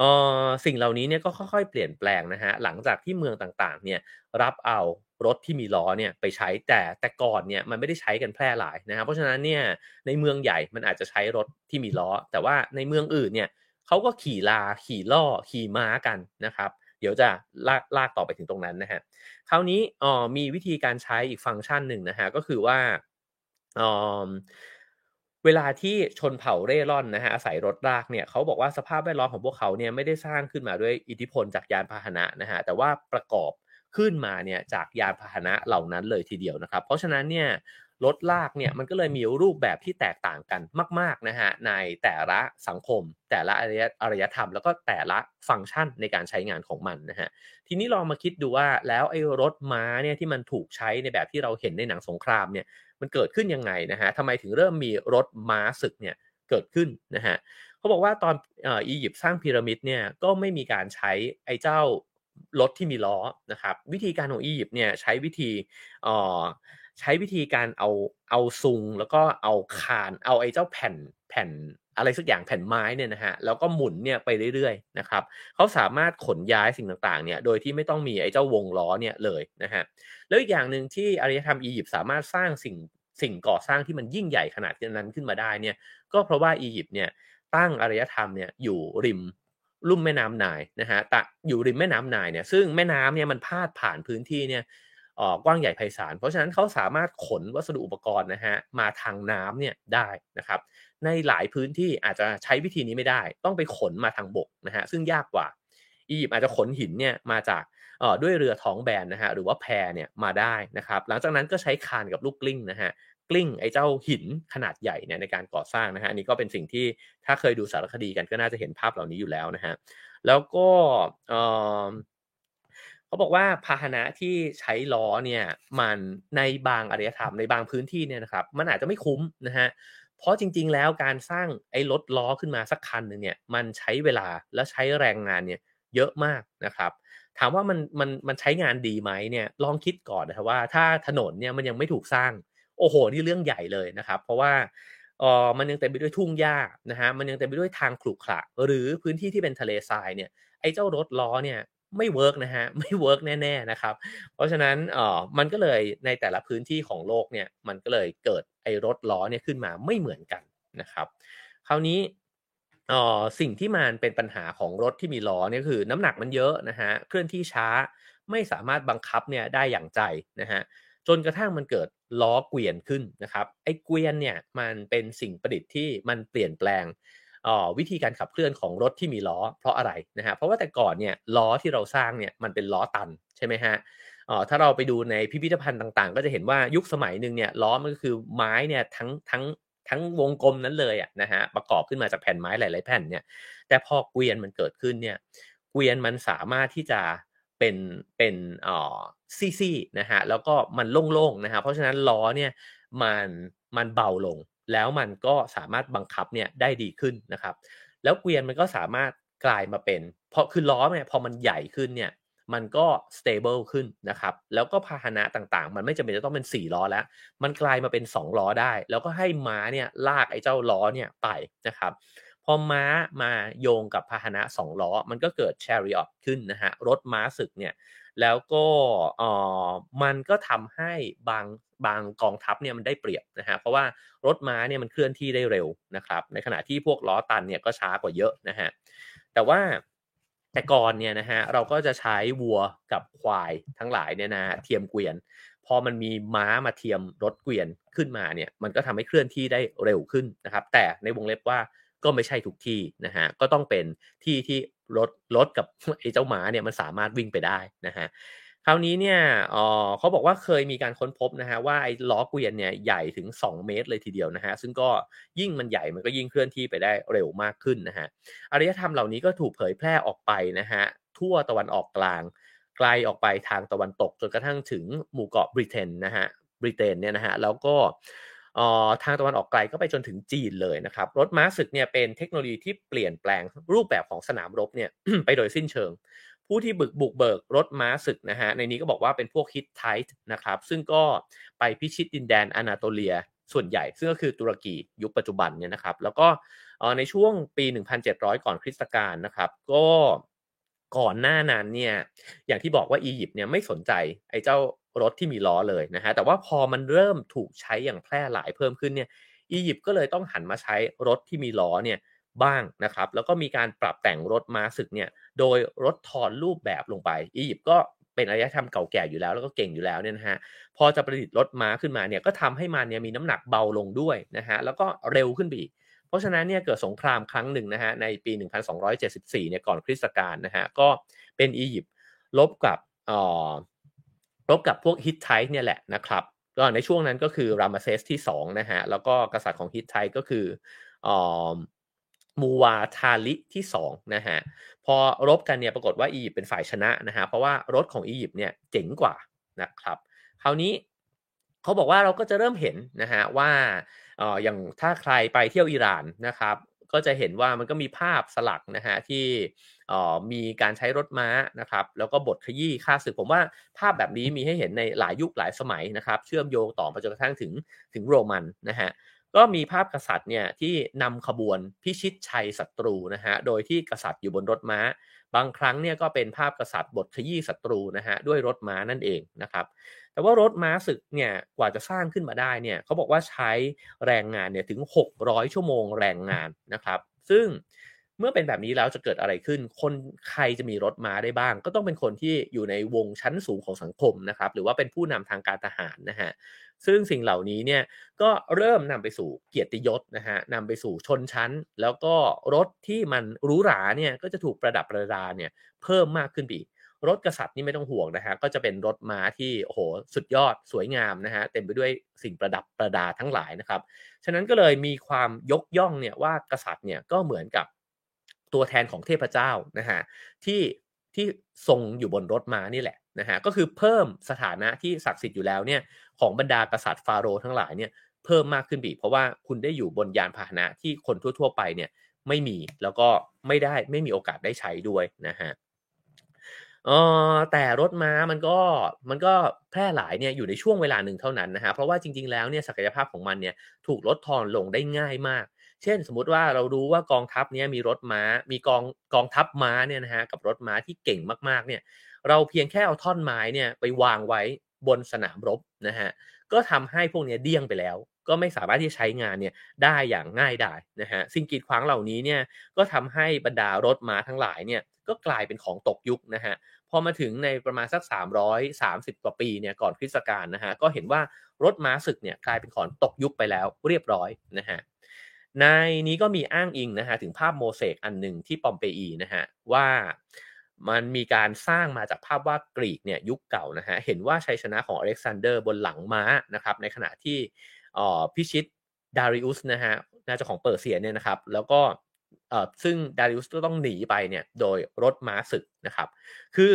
ออสิ่งเหล่านี้เนี่ยก็ค่อยๆ เปลี่ยนแปลงนะฮะหลังจากที่เมืองต่างๆเนี่ยรับเอารถที่มีล้อเนี่ยไปใช้แต่แต่ก่อนเนี่ยมันไม่ได้ใช้กันแพร่หลายนะครับเพราะฉะนั้นเนี่ยในเมืองใหญ่มันอาจจะใช้รถที่มีล้อ แต่ว่าในเมืองอื่นเนี่ยเขาก็ขี่ลาขี่ล่อขี่ม้ากันนะครับ เดี๋ยวจะลากลากต่อไปถึงตรงนั้นนะฮะคราวนี้อ๋อมีวิธีการใช้อีกฟังก์ชันหนึ่งนะฮะก็คือว่าอ๋อเวลาที่ชนเผ่าเร่ร่อนนะฮะอาศัยรถรากเนี่ยเขาบอกว่าสภาพแวดล้อมของพวกเขาเนี่ยไม่ได้สร้างขึ้นมาด้วยอิทธิพลจากยานพาหนะนะฮะแต่ว่าประกอบขึ้นมาเนี่ยจากยานพาหนะเหล่านั้นเลยทีเดียวนะครับ เพราะฉะนั้นเนี่ย รถลากเนี่ยมันก็เลยมีรูปแบบที่แตกต่างกันมากๆนะฮะในแต่ละสังคม แต่ละอารยอารยธรรม แล้วก็แต่ละฟังก์ชันในการใช้งานของมันนะฮะทีนี้ลองมาคิดดูว่าแล้วไอ้รถม้าเนี่ยที่มันถูกใช้ในแบบที่เราเห็นในหนังสงครามเนี่ยมันเกิดขึ้นยังไงนะฮะทำไมถึงเริ่มมีรถม้าศึกเนี่ยเกิดขึ้นนะฮะเขาบอกว่าตอนอียิปต์สร้างพีระมิดเนี่ยก็ไม่มีการใช้ไอ้เจ้ารถที่มีล้อนะครับวิธีการของอียิปต์เนี่ยใช้วิธี ใช้วิธีการเอาเอาซุงแล้วก็เอาคานเอาไอ้เจ้าแผ่นแผ่นอะไรสักอย่างแผ่นไม้เนี่ยนะฮะแล้วก็หมุนเนี่ยไปเรื่อยๆนะครับเขาสามารถขนย้ายสิ่งต่างๆเนี่ยโดยที่ไม่ต้องมีไอ้เจ้าวงล้อเนี่ยเลยนะฮะแล้วอีกอย่างหนึ่งที่อารยธรรมอียิปต์สามารถสร้างสิ่งสิ่งก่อสร้างที่มันยิ่งใหญ่ขนาดนั้นขึ้นมาได้เนี่ยก็เพราะว่าอียิปต์เนี่ยตั้งอารยธรรมเนี่ยอยู่ริมลุ่มแม่น้ำนายนะฮะแต่อยู่ริมแม่น้ำนายเนี่ยซึ่งแม่น้ำเนี่ยมันพาดผ่านพื้นที่เนี่ย กว้างใหญ่ไพศาล เพราะฉะนั้นเขาสามารถขนวัสดุอุปกรณ์นะฮะมาทางน้ำเนี่ยได้นะครับ ในหลายพื้นที่อาจจะใช้วิธีนี้ไม่ได้ ต้องไปขนมาทางบกนะฮะซึ่งยากกว่าอียิปต์อาจจะขนหินเนี่ยมาจากด้วยเรือท้องแบนนะฮะหรือว่าแพเนี่ยมาได้นะครับ หลังจากนั้นก็ใช้คานกับลูกกลิ้งนะฮะกลิ้งไอ้เจ้าหินขนาดใหญ่เนี่ยในการก่อสร้างนะฮะอันนี้ก็เป็นสิ่งที่ถ้าเคยดูสารคดีกันก็น่าจะเห็นภาพเหล่านี้อยู่แล้วนะฮะแล้วก็ เขาบอกว่าพาหนะที่ใช้ล้อเนี่ยมันในบางอารยธรรมในบางพื้นที่เนี่ยนะครับมันอาจจะไม่คุ้มนะฮะเพราะจริง ๆ แล้วการสร้างไอ้รถล้อขึ้นมาสักคันหนึ่งเนี่ยมันใช้เวลาและใช้แรงงานเนี่ยเยอะมากนะครับถามว่ามันมันมันใช้งานดีไหมเนี่ยลองคิดก่อนนะครับว่าถ้าถนนเนี่ยมันยังไม่ถูกสร้าง โอ้โหนี่เรื่องใหญ่เลยนะครับ เพราะว่าเออมันยังเต็มไปด้วยทุ่งหญ้านะฮะมันยังเต็มไปด้วยทางขรุขระหรือพื้นที่ที่เป็นทะเลทรายเนี่ยไอ้เจ้ารถล้อเนี่ย ไม่ work นะฮะไม่ work แน่ๆนะครับเพราะฉะนั้นเอ่อมันก็เลยในแต่ละพื้นที่ของโลกเนี่ยมันก็เลยเกิดไอ้รถล้อเนี่ยขึ้นมาไม่เหมือนกันนะครับ คราวนี้เอ่อสิ่งที่มันเป็นปัญหาของรถที่มีล้อเนี่ยคือ น้ำหนักมันเยอะนะฮะเคลื่อนที่ช้าไม่สามารถบังคับเนี่ยได้อย่างใจนะฮะจนกระทั่งมันเกิดล้อเกวียนขึ้นนะครับไอ้เกวียนเนี่ยมันเป็นสิ่งประดิษฐ์ที่มันเปลี่ยนแปลง วิธีการขับเคลื่อนของรถที่มีล้อเพราะอะไรนะฮะเพราะว่าแต่ก่อนเนี่ยล้อที่เราสร้างเนี่ยมันเป็นล้อตันใช่ไหมฮะถ้าเราไปดูในพิพิธภัณฑ์ต่างๆ ก็จะเห็นว่ายุคสมัยหนึ่งเนี่ยล้อมันก็คือไม้เนี่ยทั้งทั้งทั้งวงกลมนั้นเลยอะนะฮะประกอบขึ้นมาจากแผ่นไม้หลาย ๆ แผ่นเนี่ยแต่พอเกวียนมันเกิดขึ้นเนี่ยเกวียนมันสามารถที่จะเป็นเป็นอ่อซี่ๆนะฮะแล้วก็มันโล่งๆนะฮะเพราะฉะนั้นล้อเนี่ยมันมันเบาลง แล้วมันก็สามารถบังคับเนี่ยได้ดีขึ้นนะครับ แล้วเกวียนมันก็สามารถกลายมาเป็น เพราะคือล้อเนี่ยพอมันใหญ่ขึ้นเนี่ยมันก็ stable ขึ้นนะครับ แล้วก็พาหนะต่างๆ มันไม่จำเป็นจะต้องเป็น 4 ล้อแล้ว มันกลายมาเป็น 2 ล้อได้ แล้วก็ให้ม้าเนี่ยลากไอ้เจ้าล้อเนี่ยไปนะครับ พอม้ามาโยงกับพาหนะ2ล้อ มันก็เกิด chariot ขึ้นนะฮะรถม้าศึกเนี่ยแล้วก็เออมันก็ทำให้บางบางกองทัพเนี่ยมันได้เปรียบนะฮะเพราะว่ารถม้าเนี่ยมันเคลื่อนที่ได้เร็วนะครับในขณะที่พวกล้อตันเนี่ยก็ช้ากว่าเยอะนะฮะแต่ว่าแต่ก่อนเนี่ยนะฮะเราก็จะใช้วัวกับควายทั้งหลายเนี่ยนะเทียมเกวียน พอมันมีม้ามาเทียมรถเกวียนขึ้นมาเนี่ยมันก็ทำให้เคลื่อนที่ได้เร็วขึ้นนะครับแต่ในวงเล็บว่า ก็ไม่ใช่ทุกที่นะฮะก็ต้องเป็นที่ที่รถรถกับไอ้เจ้าหมาเนี่ยมันสามารถวิ่งไปได้นะฮะคราวนี้เนี่ยเขาบอกว่าเคยมีการค้นพบนะฮะว่าไอ้ล้อเกวียนเนี่ยใหญ่ถึง 2 เมตรเลยทีเดียวนะฮะซึ่งก็ยิ่งมันใหญ่มันก็ยิ่งเคลื่อนที่ไปได้เร็วมากขึ้นนะฮะอารยธรรมเหล่านี้ก็ถูกเผยแพร่ออกไปนะฮะทั่วตะวันออกกลาง ไกลออกไปทางตะวันตกจนกระทั่งถึงหมู่เกาะบริเตนนะฮะบริเตนเนี่ยนะฮะแล้วก็ ทางตะวันออกไกลก็ไปจนถึงจีนเลยนะครับ รถม้าศึกเนี่ยเป็นเทคโนโลยีที่เปลี่ยนแปลงรูปแบบของสนามรบเนี่ยไปโดยสิ้นเชิง ผู้ที่บึกบุกเบิกรถม้าศึกนะฮะในนี้ก็บอกว่าเป็นพวกฮิตไทต์นะครับ ซึ่งก็ไปพิชิตดินแดนอนาโตเลียส่วนใหญ่ ซึ่งก็คือตุรกียุคปัจจุบันเนี่ยนะครับ แล้วก็ในช่วงปี 1700 ก่อนคริสตกาลนะครับ ก็ก่อนหน้านั้นเนี่ยอย่างที่บอกว่าอียิปต์เนี่ยไม่สนใจไอ้เจ้า รถที่มีล้อเลยนะฮะแต่ว่าพอมันเริ่มถูกใช้อย่างแพร่หลายเพิ่มขึ้นเนี่ยอียิปต์ก็เลยต้องหันมาใช้รถที่มีล้อเนี่ยบ้างนะครับ แล้วก็มีการปรับแต่งรถม้าศึกเนี่ยโดยรถถอนรูปแบบลงไป อียิปต์ก็เป็นอารยธรรมเก่าแก่อยู่แล้วแล้วก็เก่งอยู่แล้วเนี่ยนะฮะพอจะประดิษฐ์รถม้าขึ้นมาเนี่ยก็ทำให้มันเนี่ยมีน้ำหนักเบาลงด้วยนะฮะแล้วก็เร็วขึ้นไปอีกเพราะฉะนั้นเนี่ยเกิดสงครามครั้งหนึ่งนะฮะในปี 1274เนี่ยก่อนคริสต์กาลนะฮะก็เป็นอียิปต์ลบกับอ่อ ลบกับพวกฮิตไทต์เนี่ยแหละนะครับก็ในช่วงนั้นก็คือรามเซสที่2นะฮะแล้วก็กษัตริย์ของฮิตไทต์ก็คืออ่อมูวาทาลิที่2นะฮะพอรบกันเนี่ยปรากฏว่าอียิปต์เป็นฝ่ายชนะนะฮะเพราะว่ารถของอียิปต์เนี่ยเจ๋งกว่านะครับ คราวนี้เขาบอกว่าเราก็จะเริ่มเห็นนะฮะว่าอออย่างถ้าใครไปเที่ยวอิหร่านนะครับ ก็จะเห็นว่ามันก็มีภาพสลักนะฮะที่ มีการใช้รถม้านะครับแล้วก็บทขยี้ฆ่าศึกผมว่าภาพแบบนี้มีให้เห็นในหลายยุคหลายสมัยนะครับ เชื่อมโยงต่อมาจนกระทั่งถึงถึงโรมันนะฮะก็มีภาพกษัตริย์เนี่ยที่นำขบวนพิชิตชัยศัตรูนะฮะโดยที่กษัตริย์อยู่บนรถม้า บางครั้งเนี่ยก็เป็นภาพกษัตริย์บทขยี้ศัตรูนะฮะด้วยรถม้านั่นเองนะครับแต่ว่ารถม้าศึกเนี่ยกว่าจะสร้างขึ้นมาได้เนี่ยเขาบอกว่าใช้แรงงานเนี่ยถึง 600 ชั่วโมงแรงงานนะครับ ซึ่ง เมื่อเป็นแบบนี้แล้วจะเกิดอะไรขึ้น คนใครจะมีรถม้าได้บ้าง ก็ต้องเป็นคนที่อยู่ในวงชั้นสูงของสังคมนะครับ หรือว่าเป็นผู้นำทางการทหารนะฮะซึ่งสิ่งเหล่านี้เนี่ยก็เริ่มนำไปสู่เกียรติยศนะฮะนำไปสู่ชนชั้น แล้วก็รถที่มันหรูหราเนี่ยก็จะถูกประดับประดาเนี่ยเพิ่มมากขึ้นอีกรถกษัตริย์นี่ไม่ต้องห่วงนะฮะก็จะเป็นรถม้าที่โอ้โหสุดยอดสวยงามนะฮะเต็มไปด้วยสิ่งประดับประดาทั้งหลายนะครับ ฉะนั้นก็เลยมีความยกย่องเนี่ยว่ากษัตริย์เนี่ยก็เหมือนกับ ตัวแทนของเทพเจ้านะฮะที่ที่ทรงอยู่บนรถม้านี่แหละนะฮะก็คือเพิ่มสถานะที่ศักดิ์สิทธิ์อยู่แล้วเนี่ยของบรรดากษัตริย์ฟาโรห์ทั้งหลายเนี่ยเพิ่มมากขึ้นบีเพราะว่าคุณได้อยู่บนยานพาหนะที่คนทั่ว ๆ ไปเนี่ยไม่มีแล้วก็ไม่ได้ไม่มีโอกาสได้ใช้ด้วยนะฮะเออแต่รถม้ามันก็มันก็แพร่หลายเนี่ยอยู่ในช่วงเวลาหนึ่งเท่านั้นนะฮะเพราะว่าจริงๆแล้วเนี่ยศักยภาพของมันเนี่ยถูกลดทอนลงได้ง่ายมาก เช่นสมมุติว่าเรารู้ว่ากองทัพนี้มีรถม้า มีกองกองทัพม้าเนี่ยนะฮะกับรถม้าที่เก่งมากๆเนี่ย เราเพียงแค่เอาท่อนไม้เนี่ยไปวางไว้บนสนามรบนะฮะก็ทำให้พวกนี้เดี้ยงไปแล้ว ก็ไม่สามารถที่ใช้งานเนี่ยได้อย่างง่ายได้นะฮะสิ่งกีดขวางเหล่านี้เนี่ยก็ทำให้บรรดารถม้าทั้งหลายเนี่ยก็กลายเป็นของตกยุคนะฮะพอมาถึงในประมาณสัก 330 กว่าปีเนี่ยก่อนคริสตกาลนะฮะก็เห็นว่ารถม้าศึกเนี่ยกลายเป็นของตกยุคไปแล้วเรียบร้อยนะฮะ ในนี้ก็มีอ้างอิงนะฮะถึงภาพโมเสกอันหนึ่งที่ปอมเปอีนะฮะว่ามันมีการสร้างมาจากภาพวาดกรีกเนี่ยยุคเก่านะฮะเห็นว่าชัยชนะของอเล็กซานเดอร์บนหลังม้านะครับในขณะที่พิชิตดาริอุสนะฮะน่าจะของเปอร์เซียเนี่ยนะครับแล้วก็ซึ่งดาริอุสก็ต้องหนีไปเนี่ยโดยรถม้าศึกนะครับคือ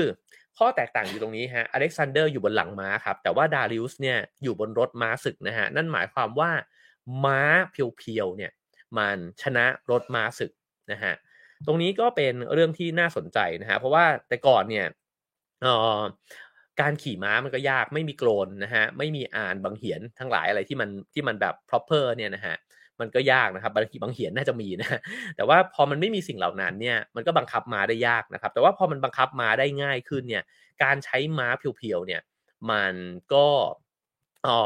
ข้อแตกต่างอยู่ตรงนี้ฮะอเล็กซานเดอร์อยู่บนหลังม้าครับแต่ว่าดาริอุสเนี่ยอยู่บนรถม้าศึกนะฮะนั่นหมายความว่าม้าเพียวๆเนี่ย มันชนะรถม้าศึกนะฮะตรงนี้ก็เป็นเรื่องที่น่าสนใจนะฮะเพราะว่าแต่ก่อนเนี่ยการขี่ม้ามันก็ยากไม่มีโกลนนะฮะไม่มีอ่านบางเหียนทั้งหลายอะไรที่มันที่มันแบบ proper เนี่ยนะฮะมันก็ยากนะครับบางทีบางเหียนน่าจะมีนะแต่ว่าพอมันไม่มีสิ่งเหล่านั้นเนี่ยมันก็บังคับม้าได้ยากนะครับ แต่ว่าพอมันบังคับม้าได้ง่ายขึ้นเนี่ยการใช้ม้าเพียวๆเนี่ยมันก็อ๋อ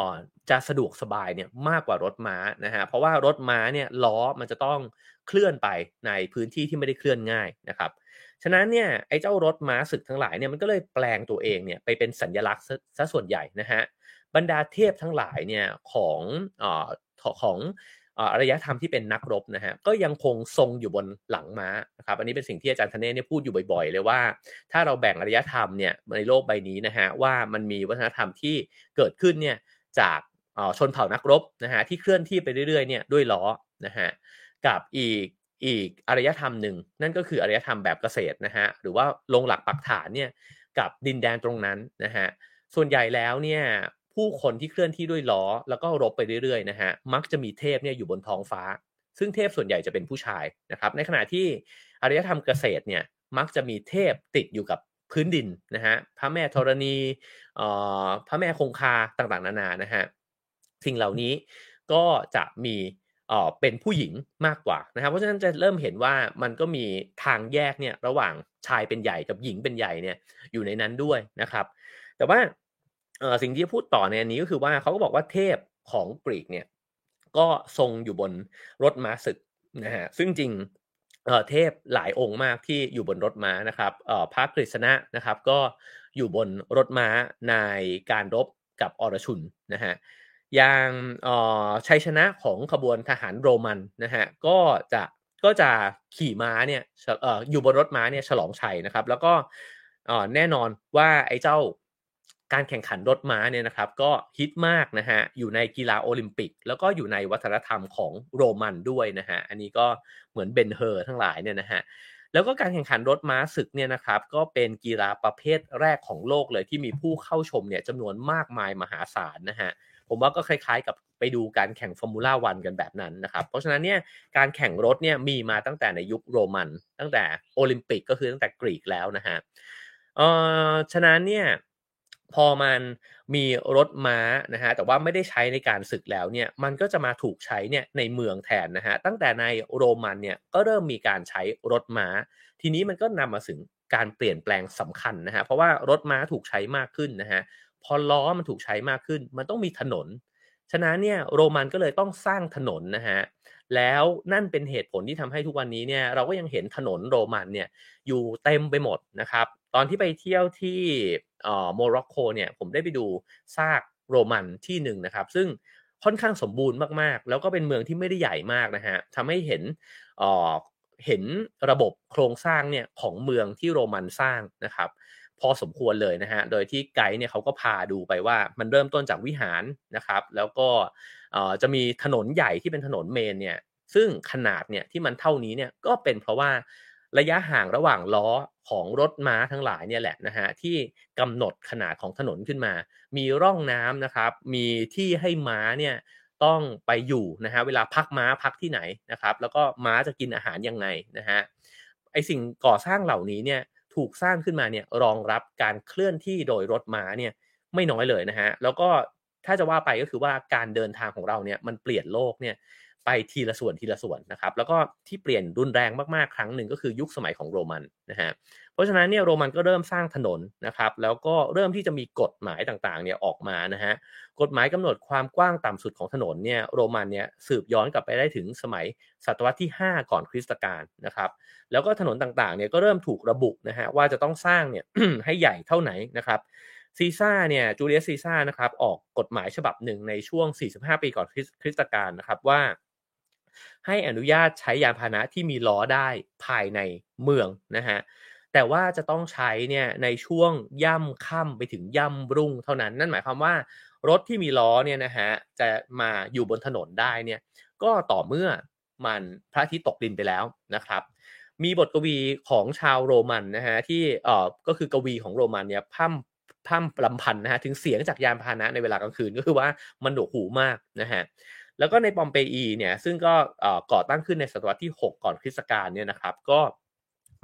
จะสะดวกสบายเนี่ยมากกว่ารถม้านะฮะเพราะว่ารถม้าเนี่ยล้อมันจะต้องเคลื่อนไปในพื้นที่ที่ไม่ได้เคลื่อนง่ายนะครับฉะนั้นเนี่ยไอ้เจ้ารถม้าศึกทั้งหลายเนี่ยมันก็เลยแปลงตัวเองเนี่ยไปเป็นสัญลักษณ์ซะส่วนใหญ่นะฮะบรรดาเทพทั้งหลายเนี่ยของอ่อของอารยธรรมที่เป็นนักรบนะฮะก็ยังคงทรงอยู่บนหลังม้านะครับอันนี้เป็นสิ่งที่อาจารย์ธเนศเนี่ยพูดอยู่บ่อยๆ เลยว่า ถ้าเราแบ่งอารยธรรมเนี่ยในโลกใบนี้นะฮะว่ามันมีวัฒนธรรมที่เกิดขึ้นเนี่ยจาก ชนเผ่านักรบนะฮะที่เคลื่อนที่ไปเรื่อยๆเนี่ยด้วยล้อนะฮะกับอีกอีกอารยธรรมหนึ่งนั่นก็คืออารยธรรมแบบเกษตรนะฮะหรือว่าลงหลักปักฐานเนี่ยกับดินแดนตรงนั้นนะฮะส่วนใหญ่แล้วเนี่ยผู้คนที่เคลื่อนที่ด้วยล้อแล้วก็รบไปเรื่อยๆนะฮะมักจะมีเทพเนี่ยอยู่บนท้องฟ้า ซึ่งเทพส่วนใหญ่จะเป็นผู้ชายนะครับในขณะที่อารยธรรมเกษตรเนี่ยมักจะมีเทพติดอยู่กับพื้นดินนะฮะพระแม่ธรณีพระแม่คงคาต่างๆ นานานะฮะ สิ่งเหล่านี้ก็จะมีเป็นผู้หญิงมากกว่านะครับ เพราะฉะนั้นจะเริ่มเห็นว่ามันก็มีทางแยกเนี่ยระหว่างชายเป็นใหญ่กับหญิงเป็นใหญ่เนี่ยอยู่ในนั้นด้วยนะครับ แต่ว่าเออสิ่งที่พูดต่อในอันนี้ก็คือว่าเขาก็บอกว่าเทพของกรีกเนี่ยก็ทรงอยู่บนรถม้าศึกนะฮะซึ่งจริงเเทพหลายองค์มากที่อยู่บนรถม้านะครับพระกฤษณะนะครับ ก็อยู่บนรถม้าในการรบกับอรชุนนะฮะ อย่างชัยชนะของขบวนทหารโรมันนะฮะก็จะก็จะขี่ม้าเนี่ยอยู่บนรถม้าเนี่ยฉลองชัยนะครับ แล้วก็แน่นอนว่าไอ้เจ้าการแข่งขันรถม้าเนี่ยนะครับ ก็ฮิตมากนะฮะอยู่ในกีฬาโอลิมปิก แล้วก็อยู่ในวัฒนธรรมของโรมันด้วยนะฮะอันนี้ก็เหมือนเบนเฮอร์ทั้งหลายเนี่ยนะฮะแล้วก็การแข่งขันรถม้าศึกเนี่ยนะครับ ก็เป็นกีฬาประเภทแรกของโลกเลยที่มีผู้เข้าชมเนี่ยจำนวนมากมายมหาศาลนะฮะ ผมว่าก็คล้ายๆกับไปดูการแข่งฟอร์มูล่าวันกันแบบนั้นนะครับ เพราะฉะนั้นเนี่ยการแข่งรถเนี่ยมีมาตั้งแต่ในยุคโรมัน ตั้งแต่โอลิมปิกก็คือตั้งแต่กรีกแล้วนะฮะเอ่อฉะนั้นเนี่ยพอมันมีรถม้านะฮะแต่ว่าไม่ได้ใช้ในการศึกแล้วเนี่ยมันก็จะมาถูกใช้เนี่ยในเมืองแทนนะฮะตั้งแต่ในโรมันเนี่ยก็เริ่มมีการใช้รถม้า ทีนี้มันก็นำมาถึงการเปลี่ยนแปลงสำคัญนะฮะเพราะว่ารถม้าถูกใช้มากขึ้นนะฮะ พอล้อมันถูกใช้มากขึ้น มันต้องมีถนน ฉะนั้นเนี่ยโรมันก็เลยต้องสร้างถนนนะฮะแล้วนั่นเป็นเหตุผลที่ทำให้ทุกวันนี้เนี่ยเราก็ยังเห็นถนนโรมันเนี่ยอยู่เต็มไปหมดนะครับ ตอนที่ไปเที่ยวที่โมร็อกโกเนี่ยผมได้ไปดูซากโรมันที่หนึ่งนะครับ ซึ่งค่อนข้างสมบูรณ์มากๆ แล้วก็เป็นเมืองที่ไม่ได้ใหญ่มากนะฮะทำให้เห็นเห็นระบบโครงสร้างเนี่ยของเมืองที่โรมันสร้างนะครับ พอสมควรเลยนะฮะ โดยที่ไกด์เนี่ยเขาก็พาดูไปว่ามันเริ่มต้นจากวิหารนะครับ แล้วก็จะมีถนนใหญ่ที่เป็นถนนเมนเนี่ย ซึ่งขนาดเนี่ยที่มันเท่านี้เนี่ยก็เป็นเพราะว่าระยะห่างระหว่างล้อของรถม้าทั้งหลายเนี่ยแหละนะฮะที่กำหนดขนาดของถนนขึ้นมา มีร่องน้ำนะครับ มีที่ให้ม้าเนี่ยต้องไปอยู่นะฮะเวลาพักม้าพักที่ไหนนะครับ แล้วก็ม้าจะกินอาหารยังไงนะฮะไอสิ่งก่อสร้างเหล่านี้เนี่ย ถูกสร้างขึ้นมาเนี่ยรองรับการเคลื่อนที่โดยรถม้าเนี่ยไม่น้อยเลยนะฮะแล้วก็ถ้าจะว่าไปก็คือว่าการเดินทางของเราเนี่ยมันเปลี่ยนโลกเนี่ย ไปทีละส่วนทีละส่วนนะครับแล้วก็ที่เปลี่ยนรุนแรงมากๆครั้งหนึ่งก็คือยุคสมัยของโรมันนะฮะเพราะฉะนั้นเนี่ยโรมันก็เริ่มสร้างถนนนะครับแล้วก็เริ่มที่จะมีกฎหมายต่างๆเนี่ยออกมานะฮะกฎหมายกำหนดความกว้างต่ำสุดของถนนเนี่ยโรมันเนี่ยสืบย้อนกลับไปได้ถึงสมัยศตวรรษที่ 5 ก่อนคริสตกาลนะครับแล้วก็ถนนต่างๆเนี่ยก็เริ่มถูกระบุนะฮะว่าจะต้องสร้างเนี่ยให้ใหญ่เท่าไหนนะครับซีซ่าเนี่ยจูเลียสซีซ่านะครับออกกฎหมายฉบับหนึ่งในช่วง 45 ปีก่อนคริสตกาลนะครับว่า ให้อนุญาตใช้ยานพาหนะที่มีล้อได้ภายในเมืองนะฮะแต่ว่าจะต้องใช้เนี่ยในช่วงย่ำค่ำไปถึงย่ำรุ่งเท่านั้น นั่นหมายความว่ารถที่มีล้อเนี่ยนะฮะจะมาอยู่บนถนนได้เนี่ยก็ต่อเมื่อมันพระอาทิตย์ตกดินไปแล้วนะครับ มีบทกวีของชาวโรมันนะฮะที่เอ่อก็คือกวีของโรมันเนี่ยพั่มพั่มลำพันนะฮะถึงเสียงจากยานพาหนะในเวลากลางคืนก็คือว่ามันหนวกหูมากนะฮะ แล้วก็ในปอมเปอีเนี่ยซึ่งก็ก่อตั้งขึ้นในศตวรรษที่ 6 ก่อนคริสต์กาลเนี่ยนะครับ ก็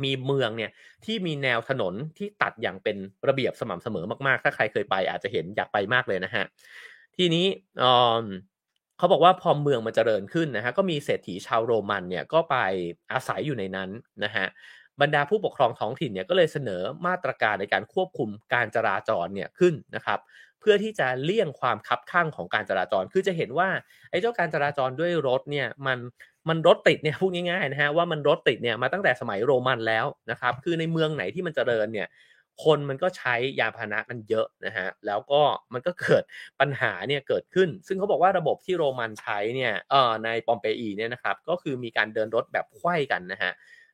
มีเมืองเนี่ยที่มีแนวถนนที่ตัดอย่างเป็นระเบียบสม่ำเสมอมากๆ ถ้าใครเคยไปอาจจะเห็นอยากไปมากเลยนะฮะ ทีนี้เขาบอกว่าพอเมืองมันเจริญขึ้นนะฮะก็มีเศรษฐีชาวโรมันเนี่ยก็ไปอาศัยอยู่ในนั้นนะฮะบรรดาผู้ปกครองท้องถิ่นเนี่ยก็เลยเสนอมาตรการในการควบคุมการจราจรเนี่ยขึ้นนะครับ เพื่อที่จะเลี่ยงความคับข้างของการจราจร คือจะเห็นว่าไอ้เจ้าการจราจรด้วยรถเนี่ยมันมันรถติดเนี่ยพูดง่ายๆนะฮะว่ามันรถติดเนี่ยมาตั้งแต่สมัยโรมันแล้วนะครับ คือในเมืองไหนที่มันเจริญเนี่ยคนมันก็ใช้ยานพาหนะกันเยอะนะฮะแล้วก็มันก็เกิดปัญหาเนี่ยเกิดขึ้น ซึ่งเขาบอกว่าระบบที่โรมันใช้เนี่ยเอ่อในปอมเปอีเนี่ยนะครับก็คือมีการเดินรถแบบไขว้กันนะฮะ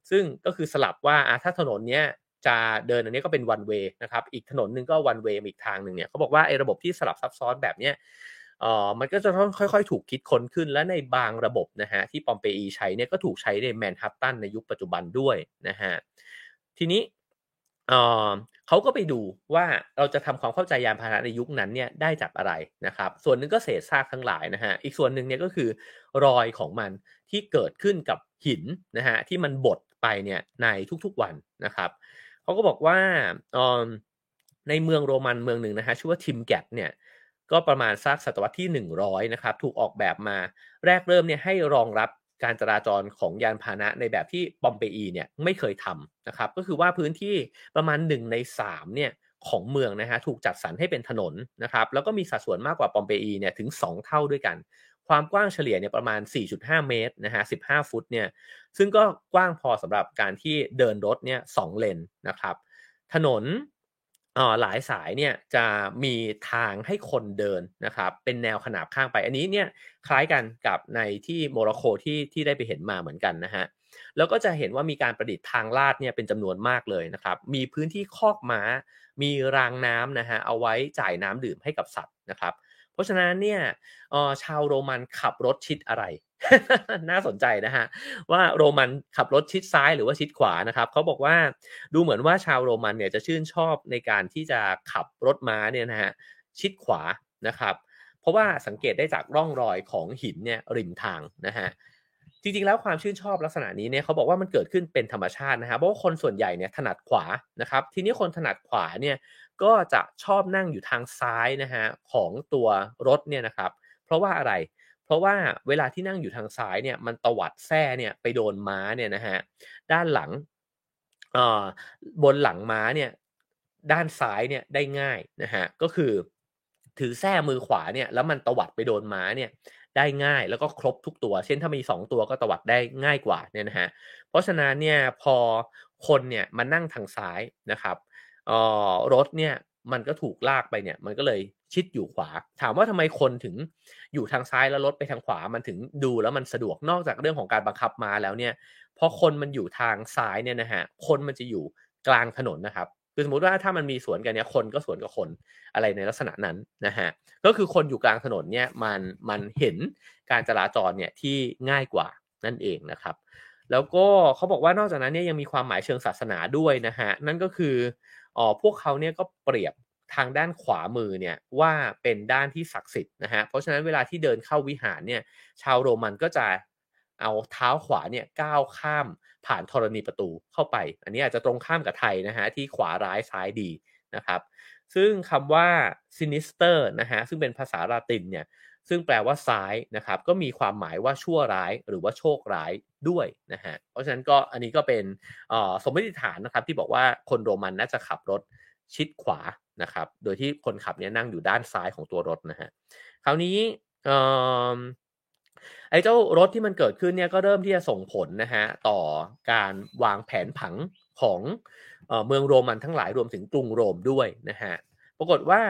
ซึ่งก็คือสลับว่าถ้าถนนเนี้ย จะเดินอันนี้ก็เป็นวันเวย์นะครับอีกถนนหนึ่งก็วันเวย์อีกทางหนึ่งเนี่ยเขาบอกว่าไอ้ระบบที่สลับซับซ้อนแบบเนี้ยเอ่อมันก็จะต้องค่อยๆ ถูกคิดค้นขึ้นและในบางระบบนะฮะที่ปอมเปอีใช้เนี่ยก็ถูกใช้ในแมนฮัตตันในยุคปัจจุบันด้วยนะฮะทีนี้เอ่อเขาก็ไปดูว่าเราจะทำความเข้าใจยานพาหนะในยุคนั้นเนี่ยได้จากอะไรนะครับ ส่วนหนึ่งก็เศษซากทั้งหลายนะฮะอีกส่วนหนึ่งเนี่ยก็คือรอยของมันที่เกิดขึ้นกับหินนะฮะที่มันบดไปเนี่ยในทุกๆวันนะครับ เขาก็บอกว่าในเมืองโรมันเมืองหนึ่งนะฮะชื่อว่าทิมแกตเนี่ยก็ประมาณสักศตวรรษที่ 100 นะครับ ถูกออกแบบมาแรกเริ่มเนี่ยให้รองรับการจราจรของยานพาหนะในแบบที่ปอมเปอีเนี่ยไม่เคยทำนะครับ ก็คือว่าพื้นที่ประมาณ 1 ใน 3 เนี่ยของเมืองนะฮะถูกจัดสรรให้เป็นถนนนะครับ แล้วก็มีสัดส่วนมากกว่าปอมเปอีเนี่ยถึง 2 เท่าด้วยกัน ความกว้างเฉลี่ยเนี่ยประมาณ 4.5 เมตรนะฮะ 15 ฟุตเนี่ย ซึ่งก็กว้างพอสำหรับการที่เดินรถเนี่ยสเลนนะครับ ถนนหลายสายเนี่ยจะมีทางให้คนเดินนะครับ เป็นแนวขนาบข้างไป อันนี้เนี่ยคล้ายกันกับในที่โมร็อกโกที่ที่ได้ไปเห็นมาเหมือนกันนะฮะ แล้วก็จะเห็นว่ามีการประดิษฐ์ทางลาดเนี่ยเป็นจำนวนมากเลยนะครับ มีพื้นที่คอกม้า มีรางน้ำนะฮะเอาไว้จ่ายน้ำดื่มให้กับสัตว์นะครับ เพราะฉะนั้นเนี่ยชาวโรมันขับรถชิดอะไร น่าสนใจนะฮะว่าโรมันขับรถชิดซ้ายหรือว่าชิดขวานะครับเขาบอกว่าดูเหมือนว่าชาวโรมันเนี่ยจะชื่นชอบในการที่จะขับรถม้าเนี่ยนะฮะชิดขวานะครับเพราะว่าสังเกตได้จากร่องรอยของหินเนี่ยริมทางนะฮะจริงๆแล้วความชื่นชอบลักษณะนี้เนี่ยเขาบอกว่ามันเกิดขึ้นเป็นธรรมชาตินะครับเพราะว่าคนส่วนใหญ่เนี่ยถนัดขวานะครับทีนี้คนถนัดขวาเนี่ยก็จะชอบนั่งอยู่ทางซ้ายนะฮะของตัวรถเนี่ยนะครับ เพราะว่าอะไร เพราะว่าเวลาที่นั่งอยู่ทางซ้ายเนี่ยมันตวัดแส้เนี่ยไปโดนม้าเนี่ยนะฮะด้านหลังบนหลังม้าเนี่ยด้านซ้ายเนี่ยได้ง่ายนะฮะก็คือถือแส้มือขวาเนี่ยแล้วมันตวัดไปโดนม้าเนี่ยได้ง่ายแล้วก็ครบทุกตัว เช่นถ้ามี 2 ตัวก็ตวัดได้ง่ายกว่าเนี่ยนะฮะเพราะฉะนั้นเนี่ยพอคนเนี่ยมานั่งทางซ้ายนะครับ รถเนี่ยมันก็ถูกลากไปเนี่ย มันก็เลยชิดอยู่ขวา ถามว่าทำไมคนถึงอยู่ทางซ้ายแล้วรถไปทางขวา มันถึงดูแล้วมันสะดวกนอกจากเรื่องของการบังคับมาแล้วเนี่ยพอคนมันอยู่ทางซ้ายเนี่ยนะฮะคนมันจะอยู่กลางถนนนะครับคือสมมติว่าถ้ามันมีสวนกันเนี่ยคนก็สวนกับคนอะไรในลักษณะนั้นนะฮะก็คือคนอยู่กลางถนนเนี่ยมันมันเห็นการจราจรเนี่ยที่ง่ายกว่านั่นเองนะครับ แล้วก็เขาบอกว่านอกจากนั้นเนี่ยยังมีความหมายเชิงศาสนาด้วยนะฮะนั่นก็คือ อ๋อพวกเขาเนี่ยก็เปรียบทางด้านขวามือเนี่ยว่าเป็นด้านที่ศักดิ์สิทธิ์นะฮะเพราะฉะนั้นเวลาที่เดินเข้าวิหารเนี่ยชาวโรมันก็จะเอาเท้าขวาเนี่ยก้าวข้ามผ่านธรณีประตูเข้าไป อันนี้อาจจะตรงข้ามกับไทยนะฮะที่ขวาร้ายซ้ายดีนะครับ ซึ่งคำว่า sinister นะฮะซึ่งเป็นภาษาลาตินเนี่ย ซึ่งแปลว่าซ้ายนะครับก็มีความหมายว่าชั่วร้ายหรือว่าโชคร้ายด้วยนะฮะเพราะฉะนั้นก็อันนี้ก็เป็นสมมติฐานนะครับที่บอกว่าคนโรมันน่าจะขับรถชิดขวานะครับ โดยที่คนขับเนี่ยนั่งอยู่ด้านซ้ายของตัวรถนะฮะคราวนี้ไอ้เจ้ารถที่มันเกิดขึ้นเนี่ยก็เริ่มที่จะส่งผลนะฮะต่อการวางแผนผังของเมืองโรมันทั้งหลายรวมถึงกรุงโรมด้วยนะฮะปรากฏว่า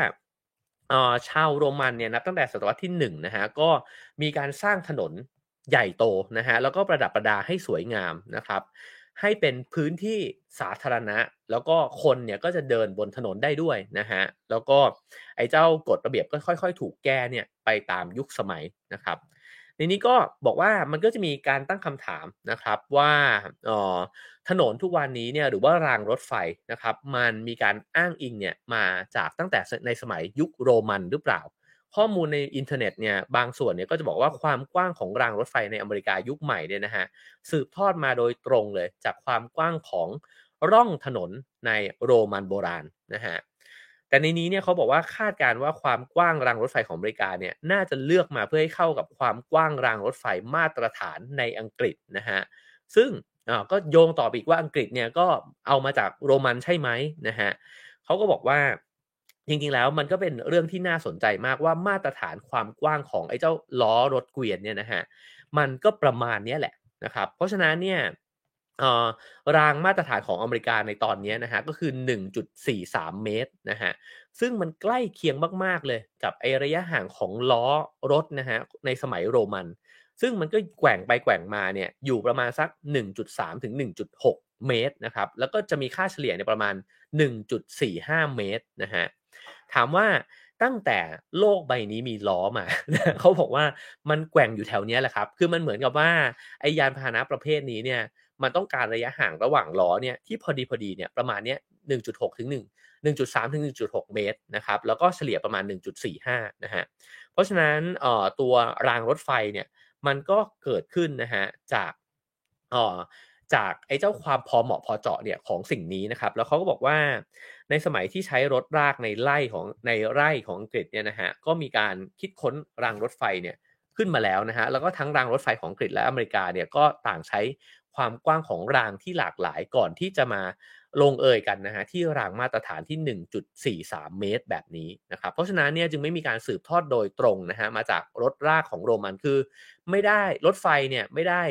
ชาวโรมันเนี่ยนับตั้งแต่ศตวรรษที่1นนะฮะก็มีการสร้างถนนใหญ่โตนะฮะแล้วก็ประดับประดาให้สวยงามนะครับ ให้เป็นพื้นที่สาธารณะ แล้วก็คนเนี่ยก็จะเดินบนถนนได้ด้วยนะฮะแล้วก็ไอ้เจ้ากฎระเบียบก็ค่อย ๆ ถูกแก้เนี่ยไปตามยุคสมัยนะครับ ในนี้ก็บอกว่ามันก็จะมีการตั้งคำถามนะครับว่าถนนทุกวันนี้เนี่ยหรือว่ารางรถไฟนะครับมันมีการอ้างอิงเนี่ยมาจากตั้งแต่ในสมัยยุคโรมันหรือเปล่า ข้อมูลในอินเทอร์เน็ตเนี่ยบางส่วนเนี่ยก็จะบอกว่าความกว้างของรางรถไฟในอเมริกายุคใหม่เนี่ยนะฮะสืบทอดมาโดยตรงเลยจากความกว้างของร่องถนนในโรมันโบราณนะฮะ แต่ในนี้เนี่ยเขาบอกว่าคาดการณ์ว่าความกว้างรางรถไฟของอเมริกาเนี่ยน่าจะเลือกมาเพื่อให้เข้ากับความกว้างรางรถไฟมาตรฐานในอังกฤษนะฮะซึ่งก็โยงต่ออีกว่าอังกฤษเนี่ยก็เอามาจากโรมันใช่ไหมนะฮะเขาก็บอกว่าจริงๆแล้วมันก็เป็นเรื่องที่น่าสนใจมากว่ามาตรฐานความกว้างของไอ้เจ้าล้อรถเกวียนเนี่ยนะฮะมันก็ประมาณนี้แหละนะครับเพราะฉะนั้นเนี่ย รางมาตรฐานของอเมริกาในตอนนี้นะฮะก็คือ 1.43 เมตรนะฮะซึ่งมันใกล้เคียงมากๆเลยกับไอระยะห่างของล้อรถนะฮะในสมัยโรมัน ซึ่งมันก็แกว่งไปแกว่งมาเนี่ยอยู่ประมาณสัก 1.3 ถึง 1.6 เมตรนะครับแล้วก็จะมีค่าเฉลี่ยในประมาณ 1.45 เมตรนะฮะถามว่าตั้งแต่โลกใบนี้มีล้อมา เขาบอกว่ามันแกว่งอยู่แถวนี้แหละครับ คือมันเหมือนกับว่าไอยานพาหนะประเภทนี้เนี่ย มันต้องการระยะห่างระหว่างล้อเนี่ยที่พอดีพอดีเนี่ยประมาณเนี้ย1.6 ถึง 1 1.3 ถึง 1.6 เมตรนะครับแล้วก็เฉลี่ยประมาณ 1.45 นะฮะเพราะฉะนั้นเอ่อตัวรางรถไฟเนี่ยมันก็เกิดขึ้นนะฮะจากเอ่อจากไอ้เจ้าความพอเหมาะพอเจาะเนี่ยของสิ่งนี้นะครับ แล้วเขาก็บอกว่าในสมัยที่ใช้รถรากในไร่ของในไร่ของอังกฤษเนี่ยนะฮะก็มีการคิดค้นรางรถไฟเนี่ยขึ้นมาแล้วนะฮะแล้วก็ทั้งรางรถไฟของอังกฤษและอเมริกาเนี่ยก็ต่างใช้ ความกว้างของรางที่หลากหลายก่อนที่จะมาลงเอยกันนะฮะที่รางมาตรฐานที่ 1.43 เมตรแบบนี้นะครับเพราะฉะนั้นเนี่ยจึงไม่มีการสืบทอดโดยตรงนะฮะมาจากรถรากของโรมันคือ ไม่ได้รถไฟเนี่ยไม่ได้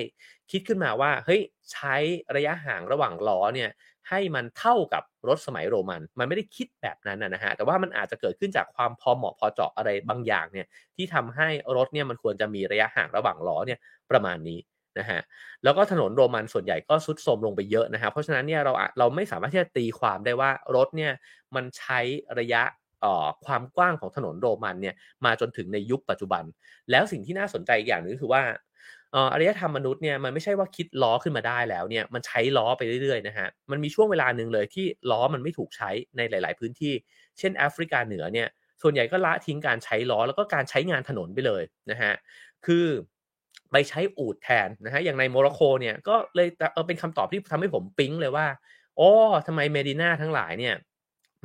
คิดขึ้นมาว่าเฮ้ยใช้ระยะห่างระหว่างล้อเนี่ยให้มันเท่ากับรถสมัยโรมัน มันไม่ได้คิดแบบนั้นนะฮะแต่ว่ามันอาจจะเกิดขึ้นจากความพอเหมาะพอเจาะอะไรบางอย่างเนี่ยที่ทำให้รถเนี่ยมันควรจะมีระยะห่างระหว่างล้อเนี่ยประมาณนี้ นะฮะแล้วก็ถนนโรมันส่วนใหญ่ก็ซุดโทรมลงไปเยอะนะฮะเพราะฉะนั้นเนี่ยเราเราไม่สามารถที่จะตีความได้ว่ารถเนี่ยมันใช้ระยะความกว้างของถนนโรมันเนี่ยมาจนถึงในยุคปัจจุบัน แล้วสิ่งที่น่าสนใจอีกอย่างนึงคือว่าอารยธรรมมนุษย์เนี่ยมันไม่ใช่ว่าคิดล้อขึ้นมาได้แล้วเนี่ยมันใช้ล้อไปเรื่อยๆนะฮะมันมีช่วงเวลาหนึ่งเลยที่ล้อมันไม่ถูกใช้ในหลาย ๆ พื้นที่ เช่นแอฟริกาเหนือเนี่ยส่วนใหญ่ก็ละทิ้งการใช้ล้อแล้วก็การใช้งานถนนไปเลยนะฮะคือ ไปใช้อูฐแทนนะฮะอย่างในโมร็อกโกเนี่ยก็เลยเออเป็นคำตอบที่ทำให้ผมปิ๊งเลยว่าอ๋อทำไมเมดินาทั้งหลายเนี่ย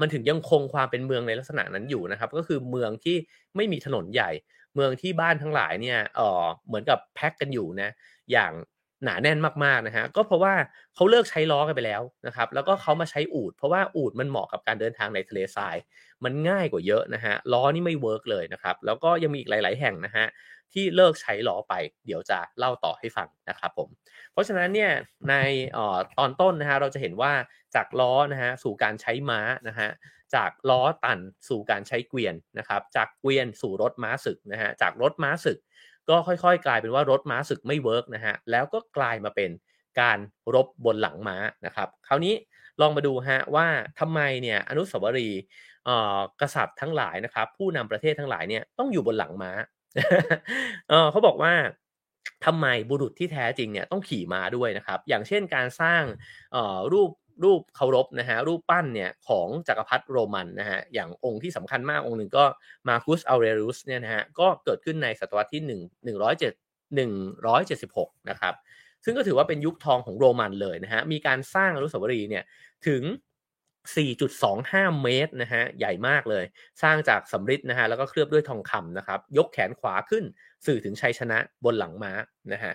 มันถึงยังคงความเป็นเมืองในลักษณะนั้นอยู่นะครับ ก็คือเมืองที่ไม่มีถนนใหญ่ เมืองที่บ้านทั้งหลายเนี่ยเออเหมือนกับแพ็กกันอยู่นะอย่าง หนาแน่นมากๆนะฮะก็เพราะว่าเขาเลิกใช้ล้อกันไปแล้วนะครับแล้วก็เขามาใช้อูฐ เพราะว่าอูฐมันเหมาะกับการเดินทางในทะเลทราย มันง่ายกว่าเยอะนะฮะล้อนี่ไม่ work เลยนะครับแล้วก็ยังมีอีกหลาย ๆ แห่งนะฮะที่เลิกใช้ล้อไป เดี๋ยวจะเล่าต่อให้ฟังนะครับผมเพราะฉะนั้นเนี่ยในออตอนต้นนะฮะเราจะเห็นว่าจากล้อนะฮะสู่การใช้ม้านะฮะจากล้อตันสู่การใช้เกวียนนะครับจากเกวียนสู่รถม้าศึกนะฮะจากรถม้าศึก ก็ค่อยๆ กลายเป็นว่ารถม้าศึกไม่ work นะฮะแล้วก็กลายมาเป็นการรบบนหลังม้านะครับคราวนี้ลองมาดูฮะว่าทำไมเนี่ยอนุสาวรีย์กษัตริย์ทั้งหลายนะครับผู้นำประเทศทั้งหลายเนี่ยต้องอยู่บนหลังม้าเขาบอกว่าทำไมบุรุษที่แท้จริงเนี่ยต้องขี่ม้าด้วยนะครับ อย่างเช่นการสร้างรูป รูปเคารพนะฮะรูปปั้นเนี่ยของจักรพรรดิโรมันนะฮะอย่างองค์ที่สำคัญมากองค์หนึ่งก็มาคุสอัลเรรุสเนี่ยนะฮะก็เกิดขึ้นในศตวรรษที่1 107 176นะครับซึ่งก็ถือว่าเป็นยุคทองของโรมันเลยนะฮะมีการสร้างอนุสาวรีย์เนี่ยถึง 4.25 เมตรนะฮะใหญ่มากเลย สร้างจากสำริดนะฮะแล้วก็เคลือบด้วยทองคำนะครับยกแขนขวาขึ้นสื่อถึงชัยชนะบนหลังม้านะฮะ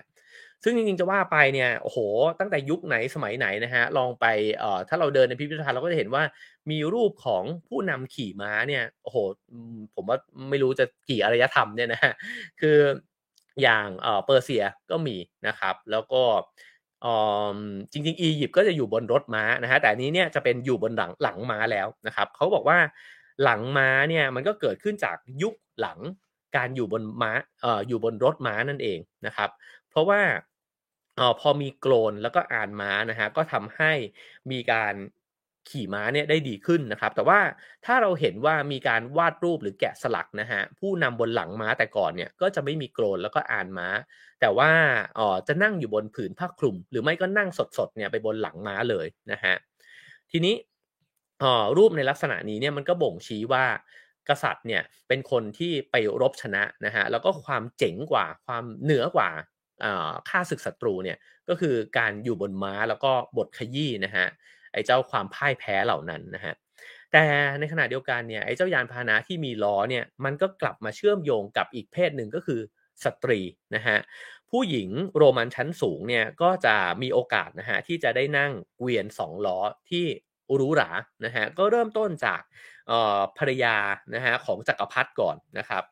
ซึ่งจริงๆจะว่าไปเนี่ยโอ้โห ตั้งแต่ยุคไหนสมัยไหนนะฮะลองไปเอ่อถ้าเราเดินในพิพิธภัณฑ์เราก็จะเห็นว่ามีรูปของผู้นำขี่ม้าเนี่ยโอ้โหผมว่าไม่รู้จะกี่อารยธรรมเนี่ยนะฮะคืออย่างเอ่อเปอร์เซียก็มีนะครับ แล้วก็จริงๆอียิปต์ก็จะอยู่บนรถม้านะฮะแต่นี้เนี่ยจะเป็นอยู่บนหลังหลังม้าแล้วนะครับเขาบอกว่าหลังม้าเนี่ยมันก็เกิดขึ้นจากยุคหลังการอยู่บนม้าเอ่ออยู่บนรถม้านั่นเองนะครับ เพราะว่า ออพอมีโกลนแล้วก็อ่านม้านะฮะก็ทำให้มีการขี่ม้าเนี่ยได้ดีขึ้นนะครับ แต่ว่าถ้าเราเห็นว่ามีการวาดรูปหรือแกะสลักนะฮะผู้นำบนหลังม้าแต่ก่อนเนี่ยก็จะไม่มีโกลนแล้วก็อ่านม้า แต่ว่าอ๋อจะนั่งอยู่บนผืนผ้าคลุม หรือไม่ก็นั่งสดๆเนี่ยไปบนหลังม้าเลยนะฮะทีนี้อ๋อรูปในลักษณะนี้เนี่ยมันก็บ่งชี้ว่ากษัตริย์เนี่ยเป็นคนที่ไปรบชนะนะฮะแล้วก็ความเจ๋งกว่าความเหนือกว่า ฆ่าศึกศัตรูเนี่ยก็คือการอยู่บนม้าแล้วก็บทขยี้นะฮะไอ้เจ้าความพ่ายแพ้เหล่านั้นนะฮะแต่ในขณะเดียวกันเนี่ยไอ้เจ้ายานพาหนะที่มีล้อเนี่ยมันก็กลับมาเชื่อมโยงกับอีกเพศหนึ่งก็คือสตรีนะฮะผู้หญิงโรมันชั้นสูงเนี่ยก็จะมีโอกาสนะฮะที่จะได้นั่งเกวียนสองล้อที่อุรุหรานะฮะก็เริ่มต้นจากภรรยานะฮะของจักรพรรดิก่อนนะครับ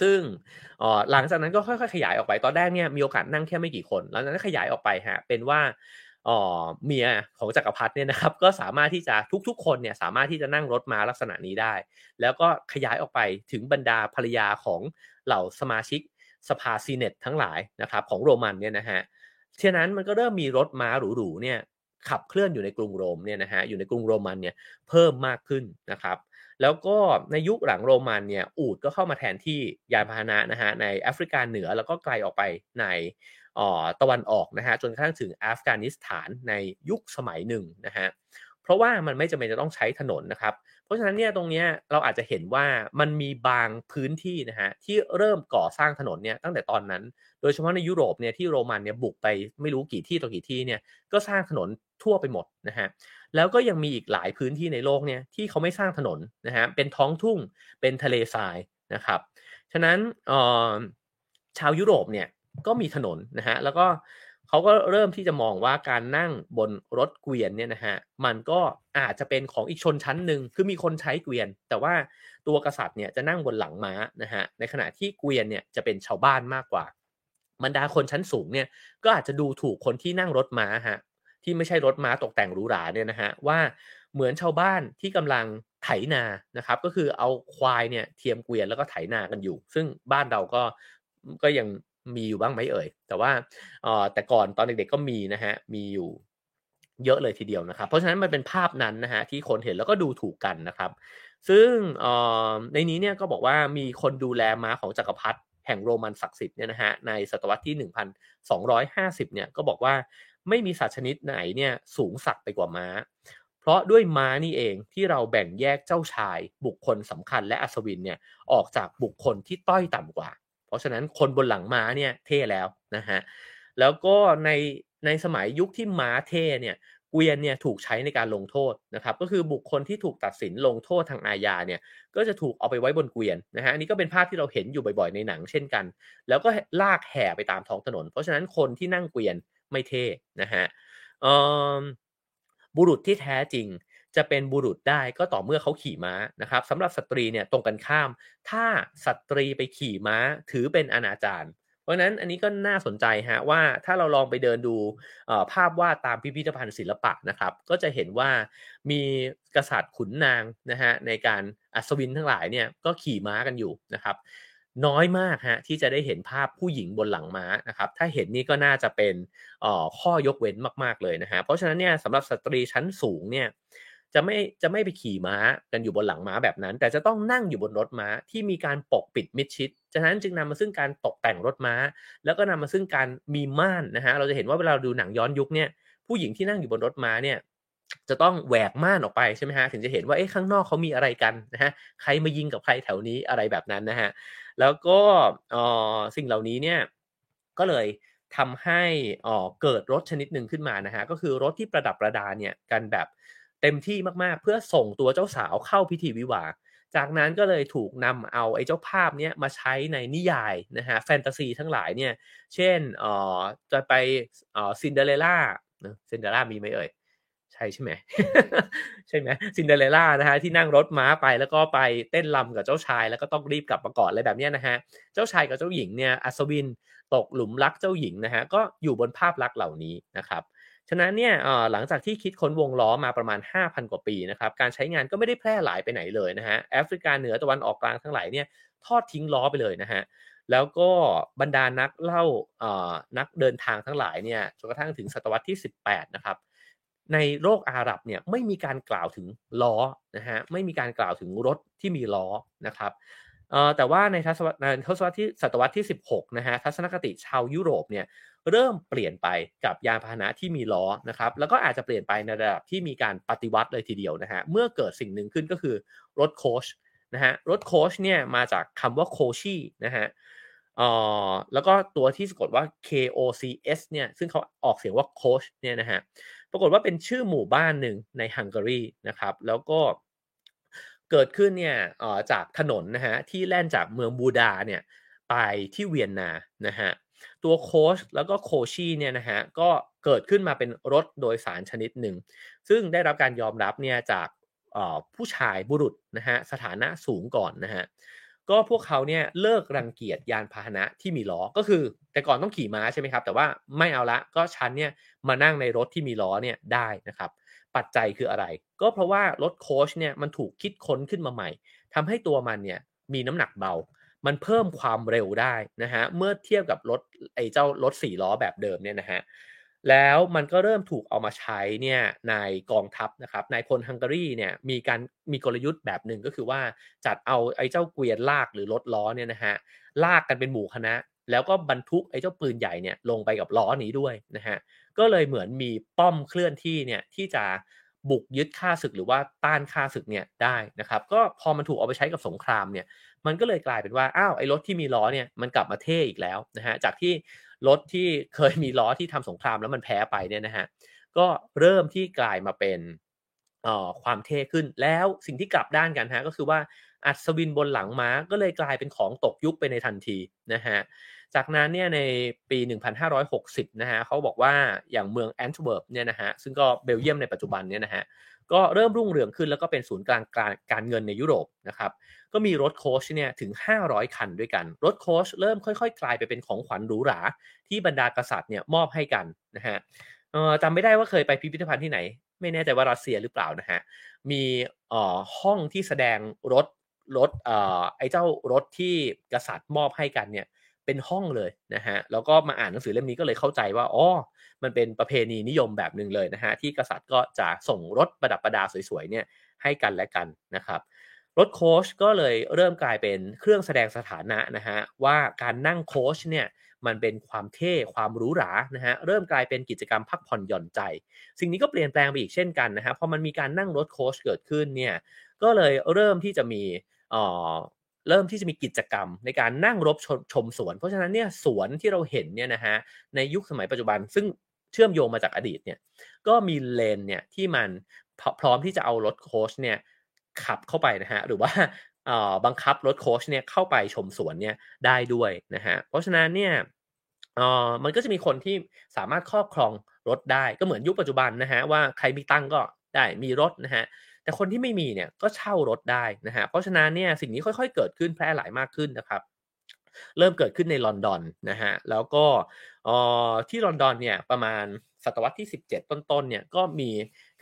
ซึ่งหลังจากนั้นก็ค่อยๆขยายออกไปตอนแรกเนี่ยมีโอกาสนั่งแค่ไม่กี่คน หลังจากนั้นขยายออกไปฮะเป็นว่าเมียของจักรพรรดิเนี่ยนะครับก็สามารถที่จะทุกๆ คนเนี่ยสามารถที่จะนั่งรถม้าลักษณะนี้ได้ แล้วก็ขยายออกไปถึงบรรดาภรรยาของเหล่าสมาชิกสภาซีเนตทั้งหลายนะครับของโรมันเนี่ยนะฮะฉะนั้นมันก็เริ่มมีรถม้าหรูๆเนี่ยขับเคลื่อนอยู่ในกรุงโรมเนี่ยนะฮะอยู่ในกรุงโรมันเนี่ยเพิ่มมากขึ้นนะครับ แล้วก็ในยุคหลังโรมันเนี่ยอูดก็เข้ามาแทนที่ยานพาหนะนะฮะในแอฟริกาเหนือแล้วก็ไกลออกไปในตะวันออกนะฮะจนกระทั่งถึงอัฟกานิสถานในยุคสมัยหนึ่งนะฮะเพราะว่ามันไม่จำเป็นจะต้องใช้ถนนนะครับ เพราะฉะนั้นเนี่ยตรงนี้เราอาจจะเห็นว่ามันมีบางพื้นที่นะฮะที่เริ่มก่อสร้างถนนเนี่ยตั้งแต่ตอนนั้น โดยเฉพาะในยุโรปเนี่ยที่โรมันเนี่ยบุกไปไม่รู้กี่ที่ต่อกี่ที่เนี่ยก็สร้างถนนทั่วไปหมดนะฮะ แล้วก็ยังมีอีกหลายพื้นที่ในโลกเนี่ยที่เขาไม่สร้างถนนนะฮะเป็นท้องทุ่งเป็นทะเลทรายนะครับ ฉะนั้นชาวยุโรปเนี่ยก็มีถนนนะฮะแล้วก็เขาก็เริ่มที่จะมองว่าการนั่งบนรถเกวียนเนี่ยนะฮะมันก็อาจจะเป็นของอีกชนชั้นหนึ่งคือมีคนใช้เกวียน แต่ว่าตัวกษัตริย์เนี่ยจะนั่งบนหลังม้านะฮะในขณะที่เกวียนเนี่ยจะเป็นชาวบ้านมากกว่าบรรดาคนชั้นสูงเนี่ยก็อาจจะดูถูกคนที่นั่งรถม้าฮะ ที่ไม่ใช่รถม้าตกแต่งหรูหราเนี่ยนะฮะว่าเหมือนชาวบ้านที่กำลังไถนานะครับ ก็คือเอาควายเนี่ยเทียมเกวียนแล้วก็ไถนากันอยู่ ซึ่งบ้านเราก็ก็ยังมีอยู่บ้างไหมเอ่ย แต่ว่าออแต่ก่อนตอนเด็กๆก็มีนะฮะมีอยู่เยอะเลยทีเดียวนะครับ เพราะฉะนั้นมันเป็นภาพนั้นนะฮะที่คนเห็นแล้วก็ดูถูกกันนะครับ ซึ่งในนี้เนี่ยก็บอกว่ามีคนดูแลม้าของจักรพรรดิแห่งโรมันศักดิ์สิทธิ์เนี่ยนะฮะในศตวรรษที่ 1250เนี่ยก็บอกว่า ไม่มีสัตว์ชนิดไหนเนี่ยสูงสักไปกว่าม้า เพราะด้วยม้านี่เองที่เราแบ่งแยกเจ้าชาย บุคคลสำคัญและอัศวินเนี่ยออกจากบุคคลที่ต้อยต่ำกว่า เพราะฉะนั้นคนบนหลังม้าเนี่ยเท่แล้วนะฮะแล้วก็ในในสมัยยุคที่ม้าเท่เนี่ยเกวียนเนี่ยถูกใช้ในการลงโทษนะครับก็คือบุคคลที่ถูกตัดสินลงโทษทางอาญาเนี่ยก็จะถูกเอาไปไว้บนเกวียนนะฮะอันนี้ก็เป็นภาพที่เราเห็นอยู่บ่อยๆในหนังเช่นกัน แล้วก็ลากแห่ไปตามท้องถนน เพราะฉะนั้นคนที่นั่งเกวียน ไม่เท่นะฮะบุรุษที่แท้จริงจะเป็นบุรุษได้ก็ต่อเมื่อเขาขี่ม้านะครับสำหรับสตรีเนี่ยตรงกันข้าม ถ้าสตรีไปขี่ม้าถือเป็นอนาจารเพราะนั้นอันนี้ก็น่าสนใจฮะว่าถ้าเราลองไปเดินดูภาพวาดตามพิพิธภัณฑ์ศิลปะนะครับ ก็จะเห็นว่ามีกษัตริย์ขุนนางนะฮะในการอัศวินทั้งหลายเนี่ยก็ขี่ม้ากันอยู่นะครับ น้อยมากฮะที่จะได้เห็นภาพผู้หญิงบนหลังม้านะครับ ถ้าเห็นนี่ก็น่าจะเป็นข้อยกเว้นมากๆเลยนะฮะเพราะฉะนั้นเนี่ยสำหรับสตรีชั้นสูงเนี่ยจะไม่จะไม่ไปขี่ม้ากันอยู่บนหลังม้าแบบนั้น แต่จะต้องนั่งอยู่บนรถม้าที่มีการปกปิดมิดชิดฉะนั้นจึงนำมาซึ่งการตกแต่งรถม้า แล้วก็นำมาซึ่งการมีม่านนะฮะเราจะเห็นว่าเวลาเราดูหนังย้อนยุคเนี่ยผู้หญิงที่นั่งอยู่บนรถม้าเนี่ยจะต้องแหวกม่านออกไปใช่ไหมฮะถึงจะเห็นว่าเอ๊ะข้างนอกเขามีอะไรกันนะฮะใครมายิงกับใครแถวนี้อะไรแบบนั้นนะฮะ แล้วก็สิ่งเหล่านี้เนี่ยก็เลยทำให้เกิดรถชนิดหนึ่งขึ้นมานะฮะก็คือรถที่ประดับประดาเนี่ยกันแบบเต็มที่มากๆ เพื่อส่งตัวเจ้าสาวเข้าพิธีวิวาจากนั้นก็เลยถูกนำเอาไอ้เจ้าภาพเนี้ยมาใช้ในนิยายนะฮะแฟนตาซีทั้งหลายเนี่ยเช่นเอ่อจะไปเอ่อซินเดอเรลล่าซินเดอเรลล่ามีไหมเอ่ย ใช่ใช่ไหมใช่ไหมซินเดอเรลล่านะฮะที่นั่งรถม้าไปแล้วก็ไปเต้นรำกับเจ้าชาย แล้วก็ต้องรีบกลับมาก่อนอะไรแบบนี้นะฮะเจ้าชายกับเจ้าหญิงเนี่ยอัศวินตกหลุมรักเจ้าหญิงนะฮะก็อยู่บนภาพลักษณ์เหล่านี้นะครับฉะนั้นเนี่ยหลังจากที่คิดค้นวงล้อมาประมาณ 5,000 กว่าปีนะครับการใช้งานก็ไม่ได้แพร่หลายไปไหนเลยนะฮะแอฟริกาเหนือตะวันออกกลางทั้งหลายเนี่ยทอดทิ้งล้อไปเลยนะฮะแล้วก็บรรดานักเล่านักเดินทางทั้งหลายเนี่ยจนกระทั่งถึงศตวรรษที่ 18 นะครับ ในโลกอาหรับเนี่ยไม่มีการกล่าวถึงล้อนะฮะไม่มีการกล่าวถึงรถที่มีล้อนะครับแต่ว่าในทศวรรษในทศวรรษที่ศตวรรษที่ 16นะฮะทัศนคติชาวยุโรปเนี่ยเริ่มเปลี่ยนไปกับยานพาหนะที่มีล้อนะครับแล้วก็อาจจะเปลี่ยนไปในระดับที่มีการปฏิวัติเลยทีเดียวนะฮะเมื่อเกิดสิ่งหนึ่งขึ้นก็คือรถโคชนะฮะรถโคชเนี่ยมาจากคำว่าโคชีนะฮะอ่อแล้วก็ตัวที่สะกดว่า K O C S เนี่ยซึ่งเขาออกเสียงว่าโคชเนี่ยนะฮะ ปรากฏว่าเป็นชื่อหมู่บ้านหนึ่งในฮังการีนะครับแล้วก็เกิดขึ้นเนี่ยจากถนนนะฮะที่แล่นจากเมืองบูดาเนี่ยไปที่เวียนนานะฮะตัวโคชแล้วก็โคชีเนี่ยนะฮะก็เกิดขึ้นมาเป็นรถโดยสารชนิดหนึ่ง ซึ่งได้รับการยอมรับเนี่ยจากผู้ชายบุรุษนะฮะสถานะสูงก่อนนะฮะ ก็พวกเขาเนี่ยเลิกรังเกียจยานพาหนะที่มีล้อก็คือ แต่ก่อนต้องขี่ม้าใช่ไหมครับ แต่ว่าไม่เอาละก็ฉันเนี่ยมานั่งในรถที่มีล้อเนี่ยได้นะครับ ปัจจัยคืออะไร ก็เพราะว่ารถโคชเนี่ยมันถูกคิดค้นขึ้นมาใหม่ทำให้ตัวมันเนี่ยมีน้ำหนักเบา มันเพิ่มความเร็วได้นะฮะเมื่อเทียบกับรถไอ้เจ้ารถสี่ล้อแบบเดิมเนี่ยนะฮะ แล้วมันก็เริ่มถูกเอามาใช้เนี่ยในกองทัพนะครับนายพลฮังการีเนี่ยมีการมีกลยุทธ์แบบหนึ่งก็คือว่าจัดเอาไอ้เจ้าเกวียนลากหรือรถล้อเนี่ยนะฮะลากกันเป็นหมู่คณะ แล้วก็บรรทุกไอ้เจ้าปืนใหญ่เนี่ยลงไปกับล้อนี้ด้วยนะฮะก็เลยเหมือนมีป้อมเคลื่อนที่เนี่ยที่จะบุกยึดค่าศึกหรือว่าต้านค่าศึกเนี่ยได้นะครับ ก็พอมันถูกเอาไปใช้กับสงครามเนี่ยมันก็เลยกลายเป็นว่าอ้าวไอ้รถที่มีล้อเนี่ยมันกลับมาเท่อีกแล้วนะฮะจากที่ รถที่เคยมีล้อที่ทำสงครามแล้วมันแพ้ไปเนี่ยนะฮะก็เริ่มที่กลายมาเป็นความเท่ขึ้นแล้วสิ่งที่กลับด้านกันฮะก็คือว่าอัศวินบนหลังม้าก็เลยกลายเป็นของตกยุคไปในทันทีนะฮะจากนั้นเนี่ยในปี 1560 นะฮะเขาบอกว่าอย่างเมืองแอนต์เวิร์ปเนี่ยนะฮะซึ่งก็เบลเยียมในปัจจุบันเนี่ยนะฮะ ก็เริ่มรุ่งเรืองขึ้นแล้วก็เป็นศูนย์กลางการการเงินในยุโรปนะครับก็มีรถโคชเนี่ยถึง 500 คันด้วยกัน รถโคชเริ่มค่อยๆ กลายไปเป็นของขวัญหรูหราที่บรรดากษัตริย์เนี่ยมอบให้กันนะฮะจำไม่ได้ว่าเคยไปพิพิธภัณฑ์ที่ไหน ไม่แน่ใจว่ารัสเซียหรือเปล่านะฮะมีห้องที่แสดงรถรถไอ้เจ้ารถที่กษัตริย์มอบให้กันเนี่ย เป็นห้องเลยนะฮะแล้วก็มาอ่านหนังสือเล่มนี้ก็เลยเข้าใจว่าอ๋อมันเป็นประเพณีนิยมแบบหนึ่งเลยนะฮะที่กษัตริย์ก็จะส่งรถประดับประดาสวยๆเนี่ยให้กันและกันนะครับรถโค้ชก็เลยเริ่มกลายเป็นเครื่องแสดงสถานะนะฮะว่าการนั่งโค้ชเนี่ยมันเป็นความเท่ความหรูหรานะฮะเริ่มกลายเป็นกิจกรรมพักผ่อนหย่อนใจ สิ่งนี้ก็เปลี่ยนแปลงไปอีกเช่นกันนะฮะพอมันมีการนั่งรถโค้ชเกิดขึ้นเนี่ยก็เลยเริ่มที่จะมี เริ่มที่จะมีกิจกรรมในการนั่งรถชชมสวน เพราะฉะนั้นเนี่ยสวนที่เราเห็นเนี่ยนะฮะในยุคสมัยปัจจุบัน ซึ่งเชื่อมโยงมาจากอดีตเนี่ยก็มีเลนเนี่ยที่มันพร้อมที่จะเอารถโค้ชเนี่ยขับเข้าไปนะฮะหรือว่าบังคับรถโค้ชเนี่ยเข้าไปชมสวนเนี่ยได้ด้วยนะฮะเพราะฉะนั้นเนี่ยมันก็จะมีคนที่สามารถครอบครองรถได้ก็เหมือนยุคปัจจุบันนะฮะว่าใครมีตังก็ได้มีรถนะฮะ แต่คนที่ไม่มีเนี่ยก็เช่ารถได้นะฮะเพราะฉะนั้นเนี่ยสิ่งนี้ค่อยๆ เกิดขึ้นแพร่หลายมากขึ้นนะครับ เริ่มเกิดขึ้นในลอนดอนนะฮะแล้วก็ที่ลอนดอนเนี่ยประมาณศตวรรษที่ 17 ต้นๆ เนี่ยก็มี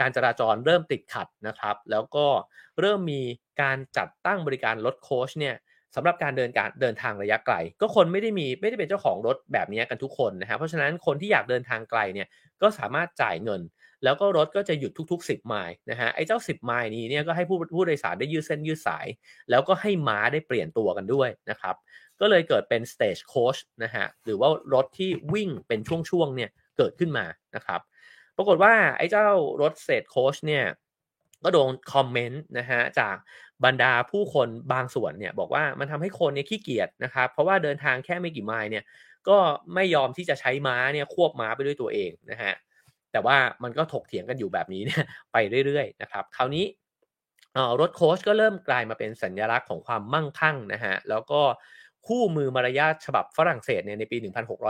การจราจรเริ่มติดขัดนะครับ แล้วก็เริ่มมีการจัดตั้งบริการรถโค้ชเนี่ยสำหรับการเดินการเดินทางระยะไกล ก็คนไม่ได้มีไม่ได้เป็นเจ้าของรถแบบนี้กันทุกคนนะฮะเพราะฉะนั้นคนที่อยากเดินทางไกลเนี่ยก็สามารถจ่ายเงิน แล้วก็รถก็จะหยุดทุกๆ 10ไมล์นะฮะไอ้เจ้า 10ไมล์นี้เนี่ยก็ให้ผู้ผู้โดยสารได้ยืดเส้นยืดสาย แล้วก็ให้ม้าได้เปลี่ยนตัวกันด้วยนะครับก็เลยเกิดเป็น stage coach นะฮะหรือว่ารถที่วิ่งเป็นช่วงๆเนี่ยเกิดขึ้นมานะครับปรากฏว่าไอ้เจ้ารถ stage coach เนี่ยก็โดนคอมเมนต์นะฮะจากบรรดาผู้คนบางส่วนเนี่ยบอกว่ามันทำให้คนเนี่ยขี้เกียจนะครับเพราะว่าเดินทางแค่ไม่กี่ไมล์เนี่ยก็ไม่ยอมที่จะใช้ม้าเนี่ยควบม้าไปด้วยตัวเองนะฮะ แต่ว่ามันก็ถกเถียงกันอยู่แบบนี้เนี่ยไปเรื่อยๆนะครับคราวนี้รถโค้ชก็เริ่มกลายมาเป็นสัญลักษณ์ของความมั่งคั่งนะฮะแล้วก็คู่มือมารยาทฉบับฝรั่งเศสเนี่ยในปี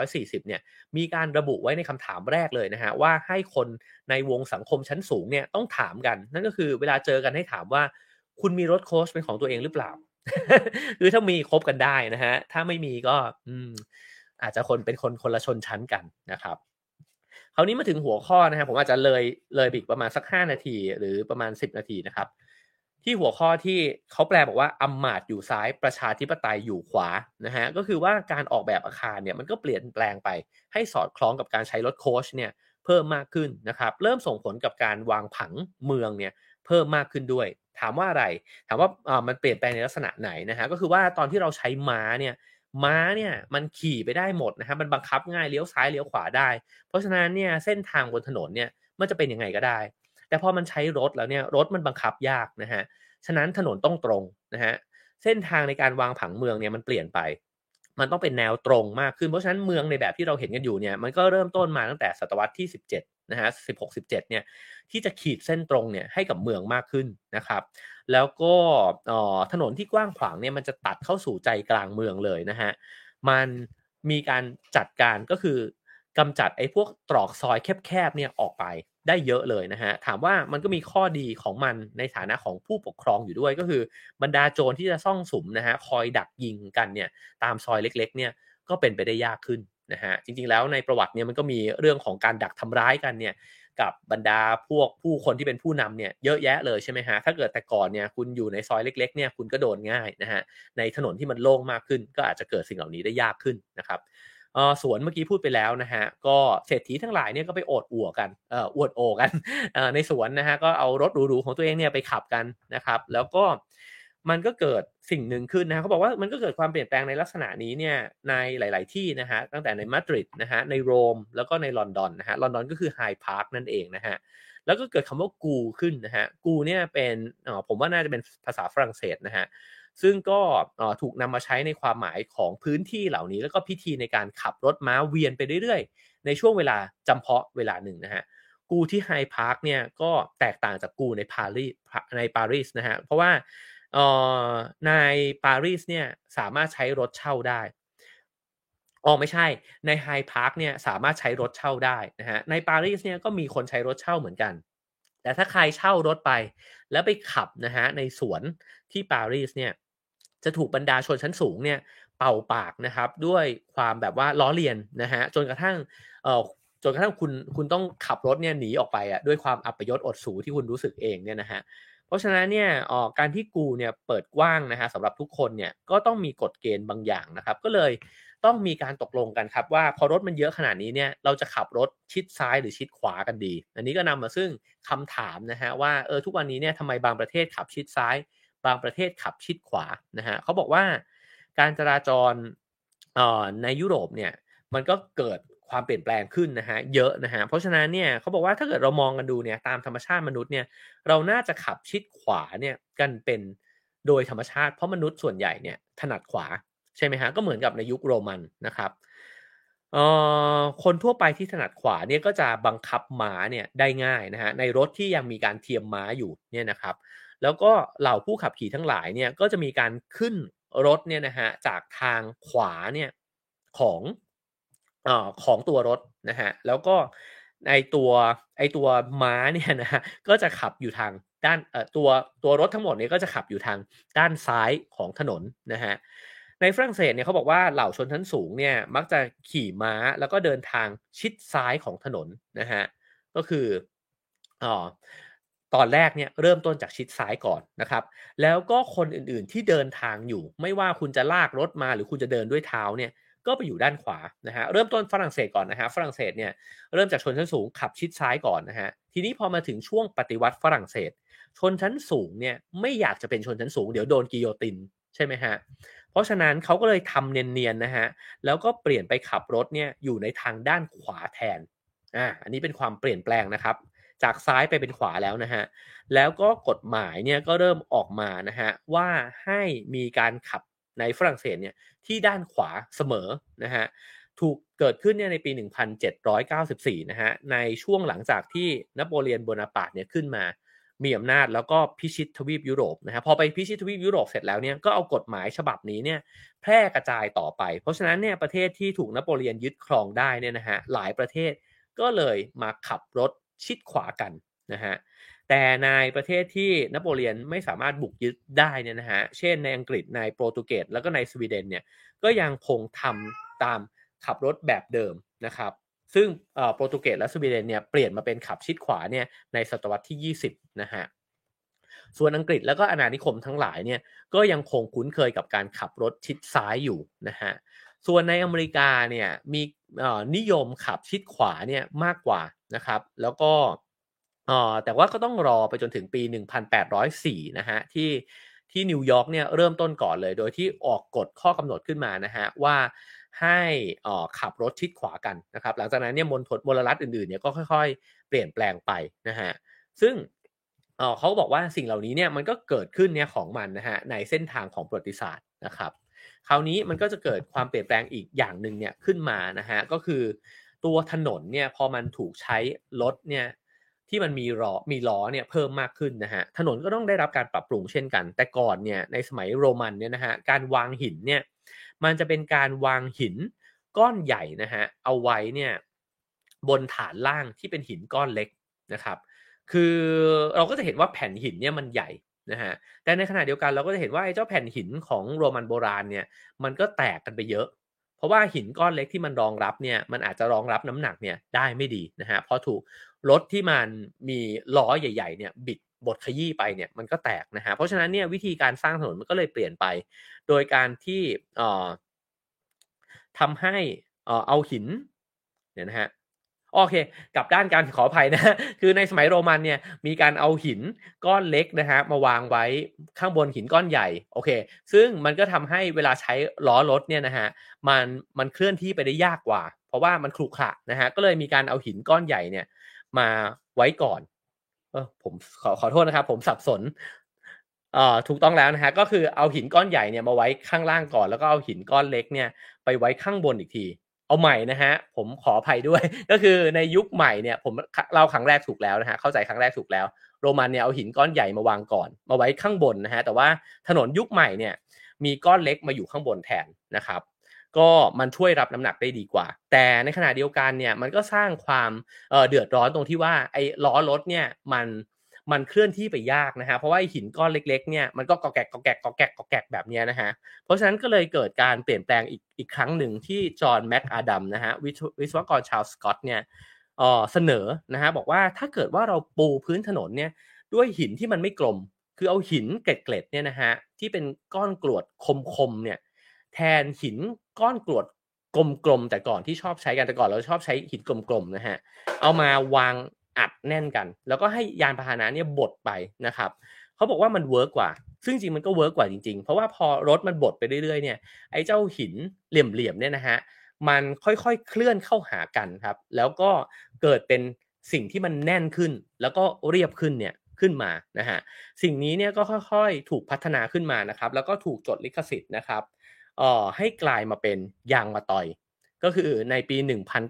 1640 เนี่ยมีการระบุไว้ในคำถามแรกเลยนะฮะว่าให้คนในวงสังคมชั้นสูงเนี่ยต้องถามกัน นั่นก็คือเวลาเจอกันให้ถามว่า คุณมีรถโค้ชเป็นของตัวเองหรือเปล่า คือถ้ามีคบกันได้นะฮะถ้าไม่มีก็อืมอาจจะคนเป็นคนคนละชนชั้นกันนะครับ คราวนี้มาถึงหัวข้อนะครับผมอาจจะเลยเลยบิกประมาณสักห้านาที หรือประมาณสิบนาทีนะครับ ที่หัวข้อที่เขาแปลบอกว่าอำมาตย์อยู่ซ้ายประชาธิปไตยอยู่ขวานะฮะก็คือว่าการออกแบบอาคารเนี่ยมันก็เปลี่ยนแปลงไป ให้สอดคล้องกับการใช้รถโคชเนี่ยเพิ่มมากขึ้นนะครับเริ่มส่งผลกับการวางผังเมืองเนี่ยเพิ่มมากขึ้นด้วย ถามว่าอะไร ถามว่าอ่ามันเปลี่ยนแปลงในลักษณะไหนนะฮะก็คือว่าตอนที่เราใช้ม้าเนี่ย ม้าเนี่ยมันขี่ไปได้หมดนะฮะมันบังคับง่ายเลี้ยวซ้ายเลี้ยวขวาได้ เพราะฉะนั้นเนี่ยเส้นทางบนถนนเนี่ยมันจะเป็นยังไงก็ได้ แต่พอมันใช้รถแล้วเนี่ยรถมันบังคับยากนะฮะฉะนั้นถนนต้องตรงนะฮะเส้นทางในการวางผังเมืองเนี่ยมันเปลี่ยนไป มันต้องเป็นแนวตรงมากขึ้นเพราะฉะนั้นเมืองในแบบที่เราเห็นกันอยู่เนี่ยมันก็เริ่มต้นมาตั้งแต่ศตวรรษที่ 17 นะฮะ16 17เนี่ยที่จะขีดเส้นตรงเนี่ยให้กับเมืองมากขึ้นนะครับแล้วก็ถนนที่กว้างขวางเนี่ยมันจะตัดเข้าสู่ใจกลางเมืองเลยนะฮะมันมีการจัดการก็คือกำจัดไอ้พวกตรอกซอยแคบๆเนี่ยออกไปได้เยอะเลยนะฮะ ถามว่ามันก็มีข้อดีของมันในฐานะของผู้ปกครองอยู่ด้วยก็คือบรรดาโจรที่จะซ่องสุมนะฮะคอยดักยิงกันเนี่ยตามซอยเล็ก ๆ เนี่ยก็เป็นไปได้ยากขึ้น นะฮะจริงๆแล้วในประวัติเนี่ยมันก็มีเรื่องของการดักทำร้ายกันเนี่ยกับบรรดาพวกผู้คนที่เป็นผู้นำเนี่ยเยอะแยะเลยใช่ไหมฮะถ้าเกิดแต่ก่อนเนี่ยคุณอยู่ในซอยเล็กๆเนี่ยคุณก็โดนง่ายนะฮะในถนนที่มันโล่งมากขึ้น ก็อาจจะเกิดสิ่งเหล่านี้ได้ยากขึ้นนะครับสวนเมื่อกี้พูดไปแล้วนะฮะก็เศรษฐีทั้งหลายเนี่ยก็ไปโอดอวกันเอ่ออวดโอกันในสวนนะฮะก็เอารถหรูๆของตัวเองเนี่ยไปขับกันนะครับ แล้วก็ มันก็เกิดสิ่งหนึ่งขึ้นนะเขาบอกว่ามันก็เกิดความเปลี่ยนแปลงในลักษณะนี้เนี่ยในหลาย ๆ ที่นะฮะตั้งแต่ในมาดริดนะฮะในโรมแล้วก็ในลอนดอนนะฮะลอนดอนก็คือไฮพาร์คนั่นเองนะฮะแล้วก็เกิดคำว่ากูขึ้นนะฮะกูเนี่ยเป็นอ๋อผมว่าน่าจะเป็นภาษาฝรั่งเศสนะฮะซึ่งก็ถูกนำมาใช้ในความหมายของพื้นที่เหล่านี้ แล้วก็พิธีในการขับรถม้าเวียนไปเรื่อย ๆ ในช่วงเวลาจำเพาะเวลาหนึ่งนะฮะกูที่ไฮพาร์คเนี่ยก็แตกต่างจากกูในปารีสในปารีสนะฮะเพราะว่า ออในปารีสเนี่ยสามารถใช้รถเช่าได้อ๋อไม่ใช่ในไฮพาร์คเนี่ยสามารถใช้รถเช่าได้นะฮะในปารีสเนี่ยก็มีคนใช้รถเช่าเหมือนกัน แต่ถ้าใครเช่ารถไป แล้วไปขับนะฮะในสวนที่ปารีสเนี่ยจะถูกบรรดาชนชั้นสูงเนี่ยเป่าปากนะครับด้วยความแบบว่าล้อเลียนนะฮะจนกระทั่งเอ่อจนกระทั่งคุณคุณต้องขับรถเนี่ยหนีออกไปอะด้วยความอัปยศอดสูที่คุณรู้สึกเองเนี่ยนะฮะ เพราะฉะนั้นเนี่ยออการที่กูเนี่ยเปิดกว้างนะฮะสำหรับทุกคนเนี่ยก็ต้องมีกฎเกณฑ์บางอย่างนะครับ ก็เลยต้องมีการตกลงกันครับว่าพอรถมันเยอะขนาดนี้เนี่ยเราจะขับรถชิดซ้ายหรือชิดขวากันดี อันนี้ก็นำมาซึ่งคำถามนะฮะว่าเออทุกวันนี้เนี่ยทำไมบางประเทศขับชิดซ้าย บางประเทศขับชิดขวานะฮะเขาบอกว่าการจราจรในยุโรปเนี่ยมันก็เกิด ความเปลี่ยนแปลงขึ้นนะฮะเยอะนะฮะเพราะฉะนั้นเนี่ยเขาบอกว่าถ้าเกิดเรามองกันดูเนี่ยตามธรรมชาติมนุษย์เนี่ยเราน่าจะขับชิดขวาเนี่ยกันเป็นโดยธรรมชาติเพราะมนุษย์ส่วนใหญ่เนี่ยถนัดขวาใช่ไหมฮะก็เหมือนกับในยุคโรมันนะครับเอ่อคนทั่วไปที่ถนัดขวาเนี่ยก็จะบังคับม้าเนี่ยได้ง่ายนะฮะในรถที่ยังมีการเทียมม้าอยู่เนี่ยนะครับ แล้วก็เหล่าผู้ขับขี่ทั้งหลายเนี่ยก็จะมีการขึ้นรถเนี่ยนะฮะจากทางขวาเนี่ยของ อของตัวรถนะฮะแล้วก็ในตัวไอตัวม้าเนี่ยนะฮะก็จะขับอยู่ทางด้านเอ่อตัวตัวรถทั้งหมดเนี่ยก็จะขับอยู่ทางด้านซ้ายของถนนนะฮะในฝรั่งเศสเนี่ยเขาบอกว่าเหล่าชนชั้นสูงเนี่ยมักจะขี่ม้าแล้วก็เดินทางชิดซ้ายของถนนนะฮะก็คืออ๋อตอนแรกเนี่ยเริ่มต้นจากชิดซ้ายก่อนนะครับ แล้วก็คนอื่นๆที่เดินทางอยู่ ไม่ว่าคุณจะลากรถมาหรือคุณจะเดินด้วยเท้าเนี่ย ก็ไปอยู่ด้านขวานะฮะเริ่มต้นฝรั่งเศสก่อนนะฮะฝรั่งเศสเนี่ยเริ่มจากชนชั้นสูงขับชิดซ้ายก่อนนะฮะทีนี้พอมาถึงช่วงปฏิวัติฝรั่งเศส ชนชั้นสูงเนี่ยไม่อยากจะเป็นชนชั้นสูงเดี๋ยวโดนกิโยตินใช่ไหมฮะเพราะฉะนั้นเขาก็เลยทำเนียนๆนะฮะแล้วก็เปลี่ยนไปขับรถเนี่ยอยู่ในทางด้านขวาแทนอ่าอันนี้เป็นความเปลี่ยนแปลงนะครับจากซ้ายไปเป็นขวาแล้วนะฮะ แล้วก็กฎหมายเนี่ยก็เริ่มออกมานะฮะว่าให้มีการขับ ในฝรั่งเศสเนี่ยที่ด้านขวาเสมอนะฮะถูกเกิดขึ้นเนี่ยในปี 1794 นะฮะในช่วงหลังจากที่นโปเลียนโบนาปาร์ตเนี่ยขึ้นมามีอำนาจแล้วก็พิชิตทวีปยุโรปนะฮะพอไปพิชิตทวีปยุโรปเสร็จแล้วเนี่ยก็เอากฎหมายฉบับนี้เนี่ยแพร่กระจายต่อไป เพราะฉะนั้นเนี่ยประเทศที่ถูกนโปเลียนยึดครองได้เนี่ยนะฮะหลายประเทศก็เลยมาขับรถชิดขวากันนะฮะ แต่ในประเทศที่นโปเลียนไม่สามารถบุกยึดได้เนี่ยนะฮะ เช่นในอังกฤษในโปรตุเกสแล้วก็ในสวีเดนเนี่ยก็ยังคงทำตามขับรถแบบเดิมนะครับ ซึ่งโปรตุเกสและสวีเดนเนี่ยเปลี่ยนมาเป็นขับชิดขวาเนี่ยในศตวรรษที่ 20 นะฮะส่วนอังกฤษแล้วก็อาณานิคมทั้งหลายเนี่ยก็ยังคงคุ้นเคยกับการขับรถชิดซ้ายอยู่นะฮะส่วนในอเมริกาเนี่ยมีนิยมขับชิดขวาเนี่ยมากกว่านะครับ แล้วก็ แต่ว่าก็ต้องรอไปจนถึงปี 1804 นะฮะที่ที่นิวยอร์กเนี่ยเริ่มต้นก่อนเลย โดยที่ออกกฎข้อกำหนดขึ้นมานะฮะว่าให้ขับรถชิดขวากันนะครับหลังจากนั้นเนี่ยมณฑลมลรัฐอื่นๆเนี่ยก็ค่อย ๆ เปลี่ยนแปลงไปนะฮะซึ่งเขาบอกว่าสิ่งเหล่านี้เนี่ยมันก็เกิดขึ้นเนี่ยของมันนะฮะในเส้นทางของประวัติศาสตร์นะครับคราวนี้มันก็จะเกิดความเปลี่ยนแปลงอีกอย่างหนึ่งเนี่ยขึ้นมานะฮะก็คือตัวถนนเนี่ยพอมันถูกใช้รถเนี่ย ที่มันมีล้อมีล้อเนี่ยเพิ่มมากขึ้นนะฮะถนนก็ต้องได้รับการปรับปรุงเช่นกัน แต่ก่อนเนี่ยในสมัยโรมันเนี่ยนะฮะการวางหินเนี่ยมันจะเป็นการวางหินก้อนใหญ่นะฮะเอาไว้เนี่ยบนฐานล่างที่เป็นหินก้อนเล็กนะครับ คือเราก็จะเห็นว่าแผ่นหินเนี่ยมันใหญ่นะฮะแต่ในขณะเดียวกันเราก็จะเห็นว่าไอ้เจ้าแผ่นหินของโรมันโบราณเนี่ยมันก็แตกกันไปเยอะ เพราะว่าหินก้อนเล็กที่มันรองรับเนี่ยมันอาจจะรองรับน้ำหนักเนี่ยได้ไม่ดีนะฮะพอถูก รถที่มันมีล้อใหญ่ ๆ เนี่ยบิดบดขยี้ไปเนี่ยมันก็แตกนะฮะเพราะฉะนั้นเนี่ยวิธีการสร้างถนนมันก็เลยเปลี่ยนไป โดยการที่เอ่อทำให้เอ่อเอาหินเนี่ยนะฮะโอเคกลับด้านการขออภัยนะคือในสมัยโรมันเนี่ยมีการเอาหินก้อนเล็กนะฮะมาวางไว้ข้างบนหินก้อนใหญ่โอเค ซึ่งมันก็ทำให้เวลาใช้ล้อรถเนี่ยนะฮะมันมันเคลื่อนที่ไปได้ยากกว่า เพราะว่ามันครุขระนะฮะก็เลยมีการเอาหินก้อนใหญ่เนี่ย มาไว้ก่อน เออผมขอขอโทษนะครับ ผมสับสนเอ่อถูกต้องแล้วนะฮะก็คือเอาหินก้อนใหญ่เนี่ยมาไว้ข้างล่างก่อน แล้วก็เอาหินก้อนเล็กเนี่ย ไปไว้ข้างบนอีกที เอาใหม่นะฮะ ผมขออภัยด้วย ก็คือในยุคใหม่เนี่ย ผมเล่าครั้งแรกถูกแล้วนะฮะเข้าใจครั้งแรกถูกแล้ว โรมันเนี่ยเอาหินก้อนใหญ่มาวางก่อน มาไว้ข้างบนนะฮะแต่ว่าถนนยุคใหม่เนี่ย มีก้อนเล็กมาอยู่ข้างบนแทนนะครับ ก็มันช่วยรับน้ำหนักได้ดีกว่า แต่ในขณะเดียวกันเนี่ยมันก็สร้างความเเดือดร้อนตรงที่ว่าไอ้ล้อรถเนี่ยมันมันเคลื่อนที่ไปยากนะฮะเพราะว่าหินก้อนเล็กๆเนี่ยมันก็กอแกกกอแกกกอแกกกอแกกแบบนี้นะฮะเพราะฉะนั้นก็เลยเกิดการเปลี่ยนแปลงอีกอีกครั้งหนึ่งที่จอห์นแม็กอาดัมนะฮะวิศวกรชาวสกอตเนี่ยเสนอนะฮะบอกว่าถ้าเกิดว่าเราปูพื้นถนนเนี่ยด้วยหินที่มันไม่กลม คือเอาหินเกล็ดๆเนี่ยนะฮะที่เป็นก้อนกรวดคมๆเนี่ย แทนหินก้อนกรวดกลมๆแต่ก่อนที่ชอบใช้กันแต่ก่อนเราชอบใช้หินกลมๆนะฮะเอามาวางอัดแน่นกัน แล้วก็ให้ยานพาหนะเนี่ยบดไปนะครับเขาบอกว่ามัน work กว่า ซึ่งจริงมันก็ work กว่าจริงๆ เพราะว่าพอรถมันบดไปเรื่อยๆเนี่ยไอ้เจ้าหินเหลี่ยมๆเนี่ยนะฮะมันค่อยๆเคลื่อนเข้าหากันครับ แล้วก็เกิดเป็นสิ่งที่มันแน่นขึ้น แล้วก็เรียบขึ้นเนี่ยขึ้นมานะฮะสิ่งนี้เนี่ยก็ค่อยๆ ถูกพัฒนาขึ้นมานะครับ แล้วก็ถูกจดลิขสิทธิ์นะครับ เอ่อให้กลายมาเป็นยางมาตอย ก็คือในปี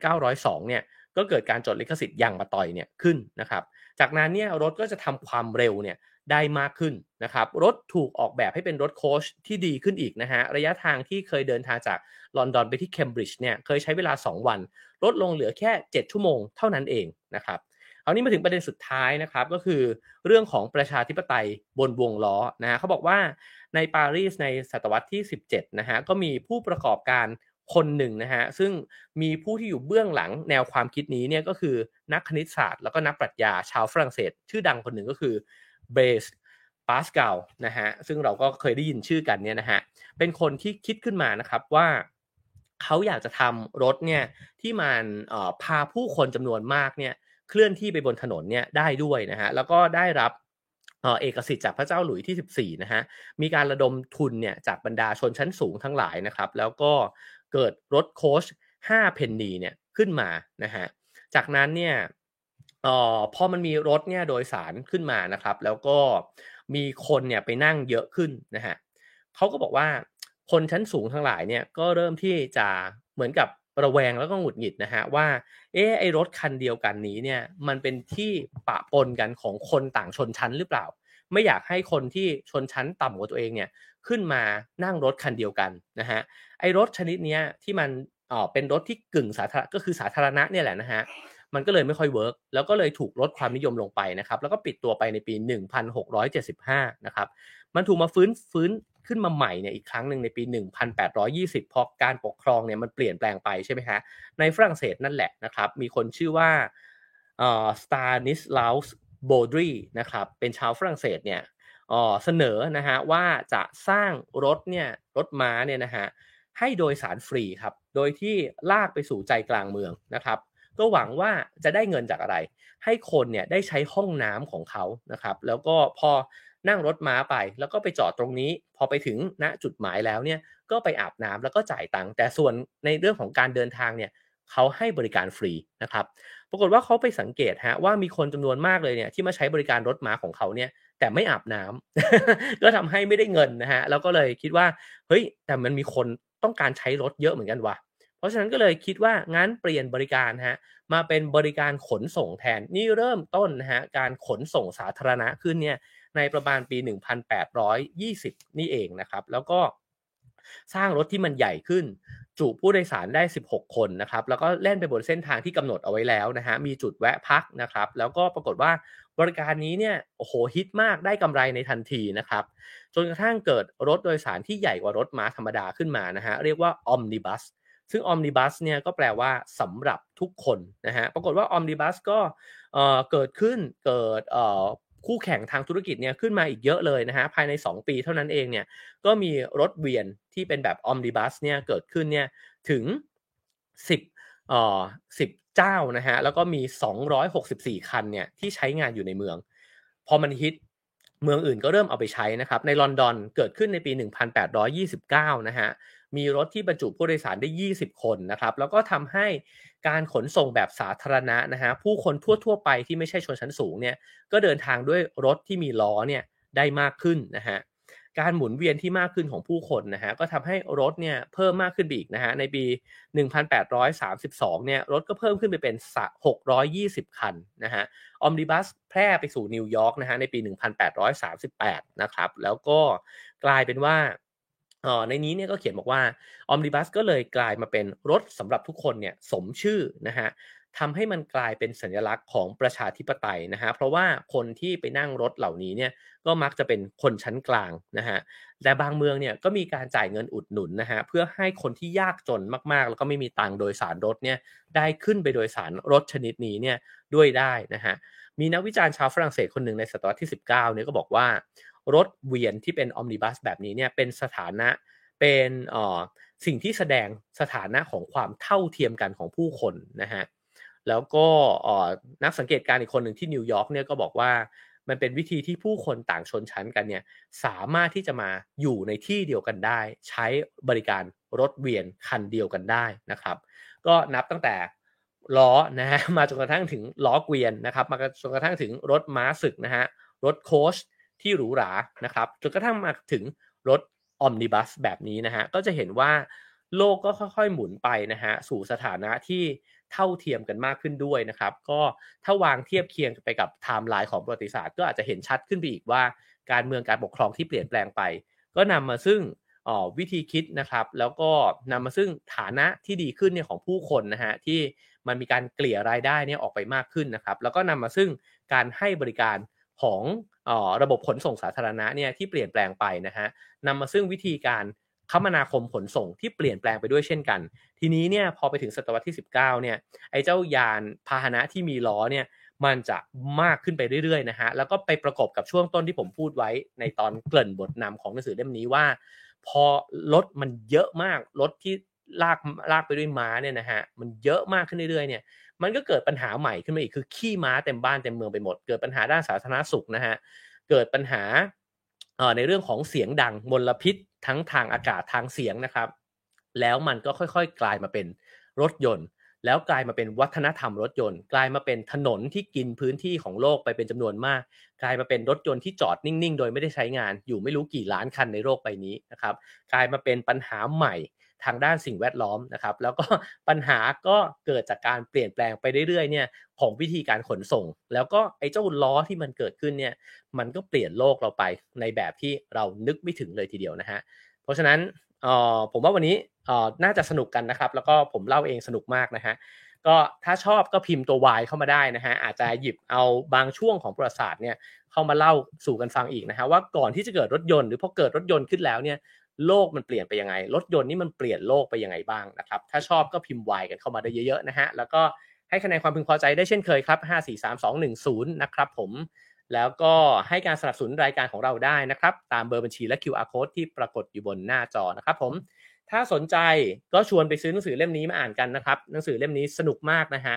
1902เนี่ยก็เกิดการจดลิขสิทธิ์ยางมาตอยเนี่ยขึ้นนะครับจากนั้นเนี่ยรถก็จะทำความเร็วเนี่ยได้มากขึ้นนะครับรถถูกออกแบบให้เป็นรถโคชที่ดีขึ้นอีกนะฮะระยะทางที่เคยเดินทางจากลอนดอนไปที่เคมบริดจ์เนี่ยเคยใช้เวลา 2 วัน ลดลงเหลือแค่ 7 ชั่วโมงเท่านั้นเองนะครับ เอานี้มาถึงประเด็นสุดท้ายนะครับก็คือเรื่องของประชาธิปไตยบนวงล้อนะฮะเขาบอกว่าในปารีสในศตวรรษที่ 17นะฮะก็มีผู้ประกอบการคนหนึ่งนะฮะซึ่งมีผู้ที่อยู่เบื้องหลังแนวความคิดนี้เนี่ยก็คือนักคณิตศาสตร์ แล้วก็นักปรัชญาชาวฝรั่งเศส ชื่อดังคนหนึ่งก็คือเบสปาสกาลนะฮะซึ่งเราก็เคยได้ยินชื่อกันเนี่ยนะฮะเป็นคนที่คิดขึ้นมานะครับว่าเขาอยากจะทำรถเนี่ยที่มันพาผู้คนจำนวนมากเนี่ย เคลื่อนที่ไปบนถนนเนี่ยได้ด้วยนะฮะแล้วก็ได้รับเอกสิทธิ์จากพระเจ้าหลุยที่ 14 นะฮะ มีการระดมทุนเนี่ยจากบรรดาชนชั้นสูงทั้งหลายนะครับ แล้วก็เกิดรถโคช5เพนนีเนี่ยขึ้นมานะฮะ จากนั้นเนี่ยออพอมันมีรถเนี่ยโดยสารขึ้นมานะครับ แล้วก็มีคนเนี่ยไปนั่งเยอะขึ้นนะฮะเขาก็บอกว่าคนชั้นสูงทั้งหลายเนี่ยก็เริ่มที่จะเหมือนกับ ระแวงแล้วก็หงุดหงิดนะฮะว่า เออไอรถคันเดียวกันนี้เนี่ยมันเป็นที่ปะปนกันของคนต่างชนชั้นหรือเปล่า ไม่อยากให้คนที่ชนชั้นต่ำกว่าตัวเองเนี่ยขึ้นมานั่งรถคันเดียวกันนะฮะไอรถชนิดนี้ที่มันอ๋อเป็นรถที่กึ่งสาธารณะก็คือสาธารณะเนี่ยแหละนะฮะมันก็เลยไม่ค่อย work แล้วก็เลยถูกลดความนิยมลงไปนะครับ แล้วก็ปิดตัวไปในปี 1675 นะครับ มันถูกมาฟื้นฟื้นขึ้นมาใหม่เนี่ยอีกครั้งหนึ่งในปี 1820 พอการปกครองเนี่ยมันเปลี่ยนแปลงไปใช่ไหมฮะ ในฝรั่งเศสนั่นแหละนะครับ มีคนชื่อว่า Stanislas Baudry นะครับ เป็นชาวฝรั่งเศสเนี่ยเสนอนะฮะว่าจะสร้างรถเนี่ยรถม้าเนี่ยนะฮะให้โดยสารฟรีครับ โดยที่ลากไปสู่ใจกลางเมืองนะครับ ก็หวังว่าจะได้เงินจากอะไร ให้คนเนี่ยได้ใช้ห้องน้ำของเขานะครับ แล้วก็พอ นั่งรถม้าไป แล้วก็ไปจอดตรงนี้ พอไปถึงณจุดหมายแล้วเนี่ยก็ไปอาบน้ำแล้วก็จ่ายตังค์แต่ส่วนในเรื่องของการเดินทางเนี่ยเขาให้บริการฟรีนะครับ ปรากฏว่าเขาไปสังเกตฮะว่ามีคนจำนวนมากเลยเนี่ยที่มาใช้บริการรถม้าของเขาเนี่ยแต่ไม่อาบน้ำก็ทำให้ไม่ได้เงินนะฮะแล้วก็เลยคิดว่าเฮ้ยแต่มันมีคนต้องการใช้รถเยอะเหมือนกันวะเพราะฉะนั้นก็เลยคิดว่างั้นเปลี่ยนบริการฮะมาเป็นบริการขนส่งแทนนี่เริ่มต้นนะฮะการขนส่งสาธารณะขึ้นเนี่ย ในประมาณปี 1820 นี่เองนะครับแล้วก็สร้างรถที่มันใหญ่ขึ้น จุผู้โดยสารได้ 16 คนนะครับแล้วก็เล่นไปบนเส้นทางที่กำหนดเอาไว้แล้วนะฮะมีจุดแวะพักนะครับ แล้วก็ปรากฏว่าบริการนี้เนี่ยโอ้โหฮิตมากได้กำไรในทันทีนะครับจนกระทั่งเกิดรถโดยสารที่ใหญ่กว่ารถม้าธรรมดาขึ้นมานะฮะเรียกว่าออมนิบัสซึ่งออมนิบัสเนี่ยก็แปลว่าสำหรับทุกคนนะฮะปรากฏว่าออมนิบัสก็เกิดขึ้นเกิด คู่แข่งทางธุรกิจเนี่ยขึ้นมาอีกเยอะเลยนะฮะภายใน 2 ปีเท่านั้นเองเนี่ยก็มีรถเวียนที่เป็นแบบออมนิบัสเนี่ยเกิดขึ้นเนี่ยถึง 10เอ่อ10 เจ้านะฮะแล้วก็มี 264 คันเนี่ยที่ใช้งานอยู่ในเมือง พอมันฮิตเมืองอื่นก็เริ่มเอาไปใช้นะครับในลอนดอนเกิดขึ้นในปี 1829 นะฮะ มีรถที่บรรจุผู้โดยสารได้ 20 คนนะครับแล้วก็ทำให้การขนส่งแบบสาธารณะนะฮะผู้คนทั่วๆไปที่ไม่ใช่ชนชั้นสูงเนี่ยก็เดินทางด้วยรถที่มีล้อเนี่ยได้มากขึ้นนะฮะการหมุนเวียนที่มากขึ้นของผู้คนนะฮะก็ทำให้รถเนี่ยเพิ่มมากขึ้นอีกนะฮะในปี 1832 เนี่ยรถก็เพิ่มขึ้นไปเป็น 620 คันนะฮะออมนิบัสแพร่ไปสู่นิวยอร์กนะฮะในปี 1838 นะครับแล้วก็กลายเป็นว่า ในนี้เนี่ยก็เขียนบอกว่าออมนิบัสก็เลยกลายมาเป็นรถสำหรับทุกคนเนี่ยสมชื่อนะฮะทำให้มันกลายเป็นสัญลักษณ์ของประชาธิปไตยนะฮะเพราะว่าคนที่ไปนั่งรถเหล่านี้เนี่ยก็มักจะเป็นคนชั้นกลางนะฮะแต่บางเมืองเนี่ยก็มีการจ่ายเงินอุดหนุนนะฮะเพื่อให้คนที่ยากจนมากๆ แล้วก็ไม่มีตังค์โดยสารรถเนี่ยได้ขึ้นไปโดยสารรถชนิดนี้เนี่ยด้วยได้นะฮะมีนักวิจารณ์ชาวฝรั่งเศสคนหนึ่งในศตวรรษที่ 19เนี่ยก็บอกว่า รถเวียนที่เป็นออมนิบัสแบบนี้เนี่ยเป็นสถานะเป็นสิ่งที่แสดงสถานะของความเท่าเทียมกันของผู้คนนะฮะแล้วก็นักสังเกตการอีกคนหนึ่งที่นิวยอร์กเนี่ยก็บอกว่ามันเป็นวิธีที่ผู้คนต่างชนชั้นกันเนี่ยสามารถที่จะมาอยู่ในที่เดียวกันได้ ใช้บริการรถเวียนคันเดียวกันได้นะครับ ก็นับตั้งแต่ล้อนะฮะมาจนกระทั่งถึงล้อเกวียนนะครับมาจนกระทั่งถึงรถม้าศึกนะฮะรถโคช ที่หรูหรานะครับจนกระทั่งมาถึงรถออมนิบัสแบบนี้นะฮะก็จะเห็นว่าโลกก็ค่อยๆหมุนไปนะฮะสู่สถานะที่เท่าเทียมกันมากขึ้นด้วยนะครับ ก็ถ้าวางเทียบเคียงไปกับไทม์ไลน์ของประวัติศาสตร์ก็อาจจะเห็นชัดขึ้นไปอีกว่า การเมืองการปกครองที่เปลี่ยนแปลงไป ก็นำมาซึ่งวิธีคิดนะครับ แล้วก็นำมาซึ่งฐานะที่ดีขึ้นเนี่ยของผู้คนนะฮะที่มันมีการเกลี่ยรายได้เนี่ยออกไปมากขึ้นนะครับ แล้วก็นำมาซึ่งการให้บริการ ของอระบบขนส่งสาธารณะเนี่ยที่เปลี่ยนแปลงไปนะฮะนำมาซึ่งวิธีการคมนาคมขนส่งที่เปลี่ยนแปลงไปด้วยเช่นกัน ทีนี้เนี่ยพอไปถึงศตวรรษที่ 19เนี่ยไอ้เจ้ายานพาหนะที่มีล้อเนี่ยมันจะมากขึ้นไปเรื่อยๆนะฮะแล้วก็ไปประกบกับช่วงต้นที่ผมพูดไว้ ในตอนเกริ่นบทนำของหนังสือเล่มนี้ว่า พอรถมันเยอะมากรถที่ลากลากไปด้วยม้าเนี่ยนะฮะมันเยอะมากขึ้นเรื่อยๆเนี่ย มันก็เกิดปัญหาใหม่ขึ้นมาอีกคือขี้ม้าเต็มบ้านเต็มเมืองไปหมด เกิดปัญหาด้านสาธารณสุขนะฮะเกิดปัญหาในเรื่องของเสียงดังมลพิษทั้งทางอากาศทางเสียงนะครับ แล้วมันก็ค่อยๆ กลายมาเป็นรถยนต์ แล้วกลายมาเป็นวัฒนธรรมรถยนต์ กลายมาเป็นถนนที่กินพื้นที่ของโลกไปเป็นจำนวนมาก กลายมาเป็นรถยนต์ที่จอดนิ่งๆ โดยไม่ได้ใช้งาน อยู่ไม่รู้กี่ล้านคันในโลกใบนี้นะครับ กลายมาเป็นปัญหาใหม่ ทางด้านสิ่งแวดล้อมนะครับ แล้วก็ปัญหาก็เกิดจากการเปลี่ยนแปลงไปเรื่อยๆเนี่ยของวิธีการขนส่ง แล้วก็ไอ้เจ้าล้อที่มันเกิดขึ้นเนี่ยมันก็เปลี่ยนโลกเราไปในแบบที่เรานึกไม่ถึงเลยทีเดียวนะฮะเพราะฉะนั้นออผมว่าวันนี้ออน่าจะสนุกกันนะครับ แล้วก็ผมเล่าเองสนุกมากนะฮะก็ถ้าชอบก็พิมพ์ตัว Y เข้ามาได้นะฮะอาจจะหยิบเอาบางช่วงของประวัติศาสตร์เนี่ยเข้ามาเล่าสู่กันฟังอีกนะฮะว่าก่อนที่จะเกิดรถยนต์หรือพอเกิดรถยนต์ขึ้นแล้วเนี่ย โลกมันเปลี่ยนไปยังไง รถยนต์นี่มันเปลี่ยนโลกไปยังไงบ้างนะครับ ถ้าชอบก็พิมพ์ Y กันเข้ามาได้เยอะๆนะฮะ แล้วก็ให้คะแนนความพึงพอใจได้เช่นเคยครับ 5 4 3 2 1 0 นะครับผม แล้วก็ให้การสนับสนุนรายการของเราได้นะครับ ตามเบอร์บัญชีและ QR code ที่ปรากฏอยู่บนหน้าจอนะครับผม ถ้าสนใจก็ชวนไปซื้อหนังสือเล่มนี้มาอ่านกันนะครับ หนังสือเล่มนี้สนุกมากนะฮะ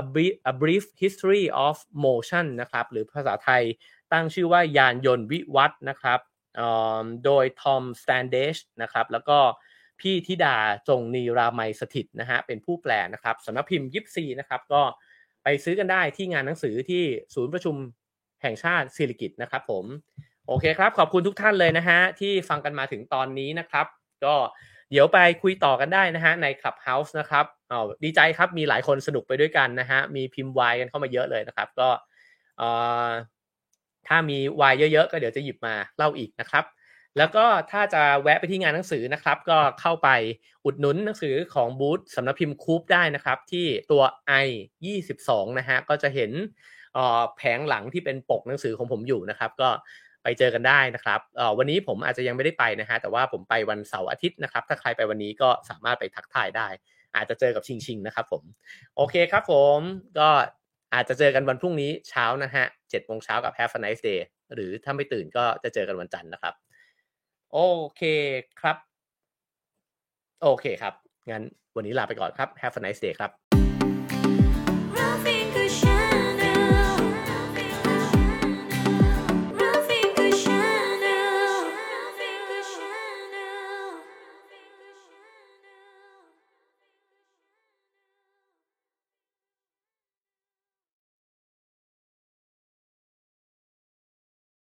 A brief, A brief History of Motion นะครับ หรือภาษาไทยตั้งชื่อว่ายานยนต์วิวัฒนะครับ โดยทอมสแตนเดชนะครับแล้วก็พี่ธิดาจงนีรามัยสถิตนะฮะเป็นผู้แปลนะครับสำนักพิมพ์ยิปซีนะครับก็ไปซื้อกันได้ที่งานหนังสือที่ศูนย์ประชุมแห่งชาติศิริกิตนะครับผมโอเคครับ ขอบคุณทุกท่านเลยนะฮะที่ฟังกันมาถึงตอนนี้นะครับ ก็เดี๋ยวไปคุยต่อกันได้นะฮะใน Clubhouse นะครับอ๋อดีใจครับมีหลายคนสนุกไปด้วยกันนะฮะมีพิมพ์วายกันเข้ามาเยอะเลยนะครับ ก็ ถ้ามีวายเยอะๆ ก็เดี๋ยวจะหยิบมาเล่าอีกนะครับ แล้วก็ถ้าจะแวะไปที่งานหนังสือนะครับ ก็เข้าไปอุดหนุนหนังสือของบูธสำนักพิมพ์คูปได้นะครับ ที่ตัว i 22นะฮะก็จะเห็นแผงหลังที่เป็นปกหนังสือของผมอยู่นะครับ ก็ไปเจอกันได้นะครับวันนี้ผมอาจจะยังไม่ได้ไปนะฮะแต่ว่าผมไปวันเสาร์อาทิตย์นะครับ ถ้าใครไปวันนี้ก็สามารถไปทักทายได้ อาจจะเจอกับชิงชิงนะครับผม โอเคครับผมก็ อาจจะเจอกันวันพรุ่งนี้เช้านะฮะเจ็ดโมงเช้ากับ Have a nice day หรือถ้าไม่ตื่นก็จะเจอกันวันจันทร์นะครับ โอเคครับ โอเคครับ งั้นวันนี้ลาไปก่อนครับ Have a nice day ครับ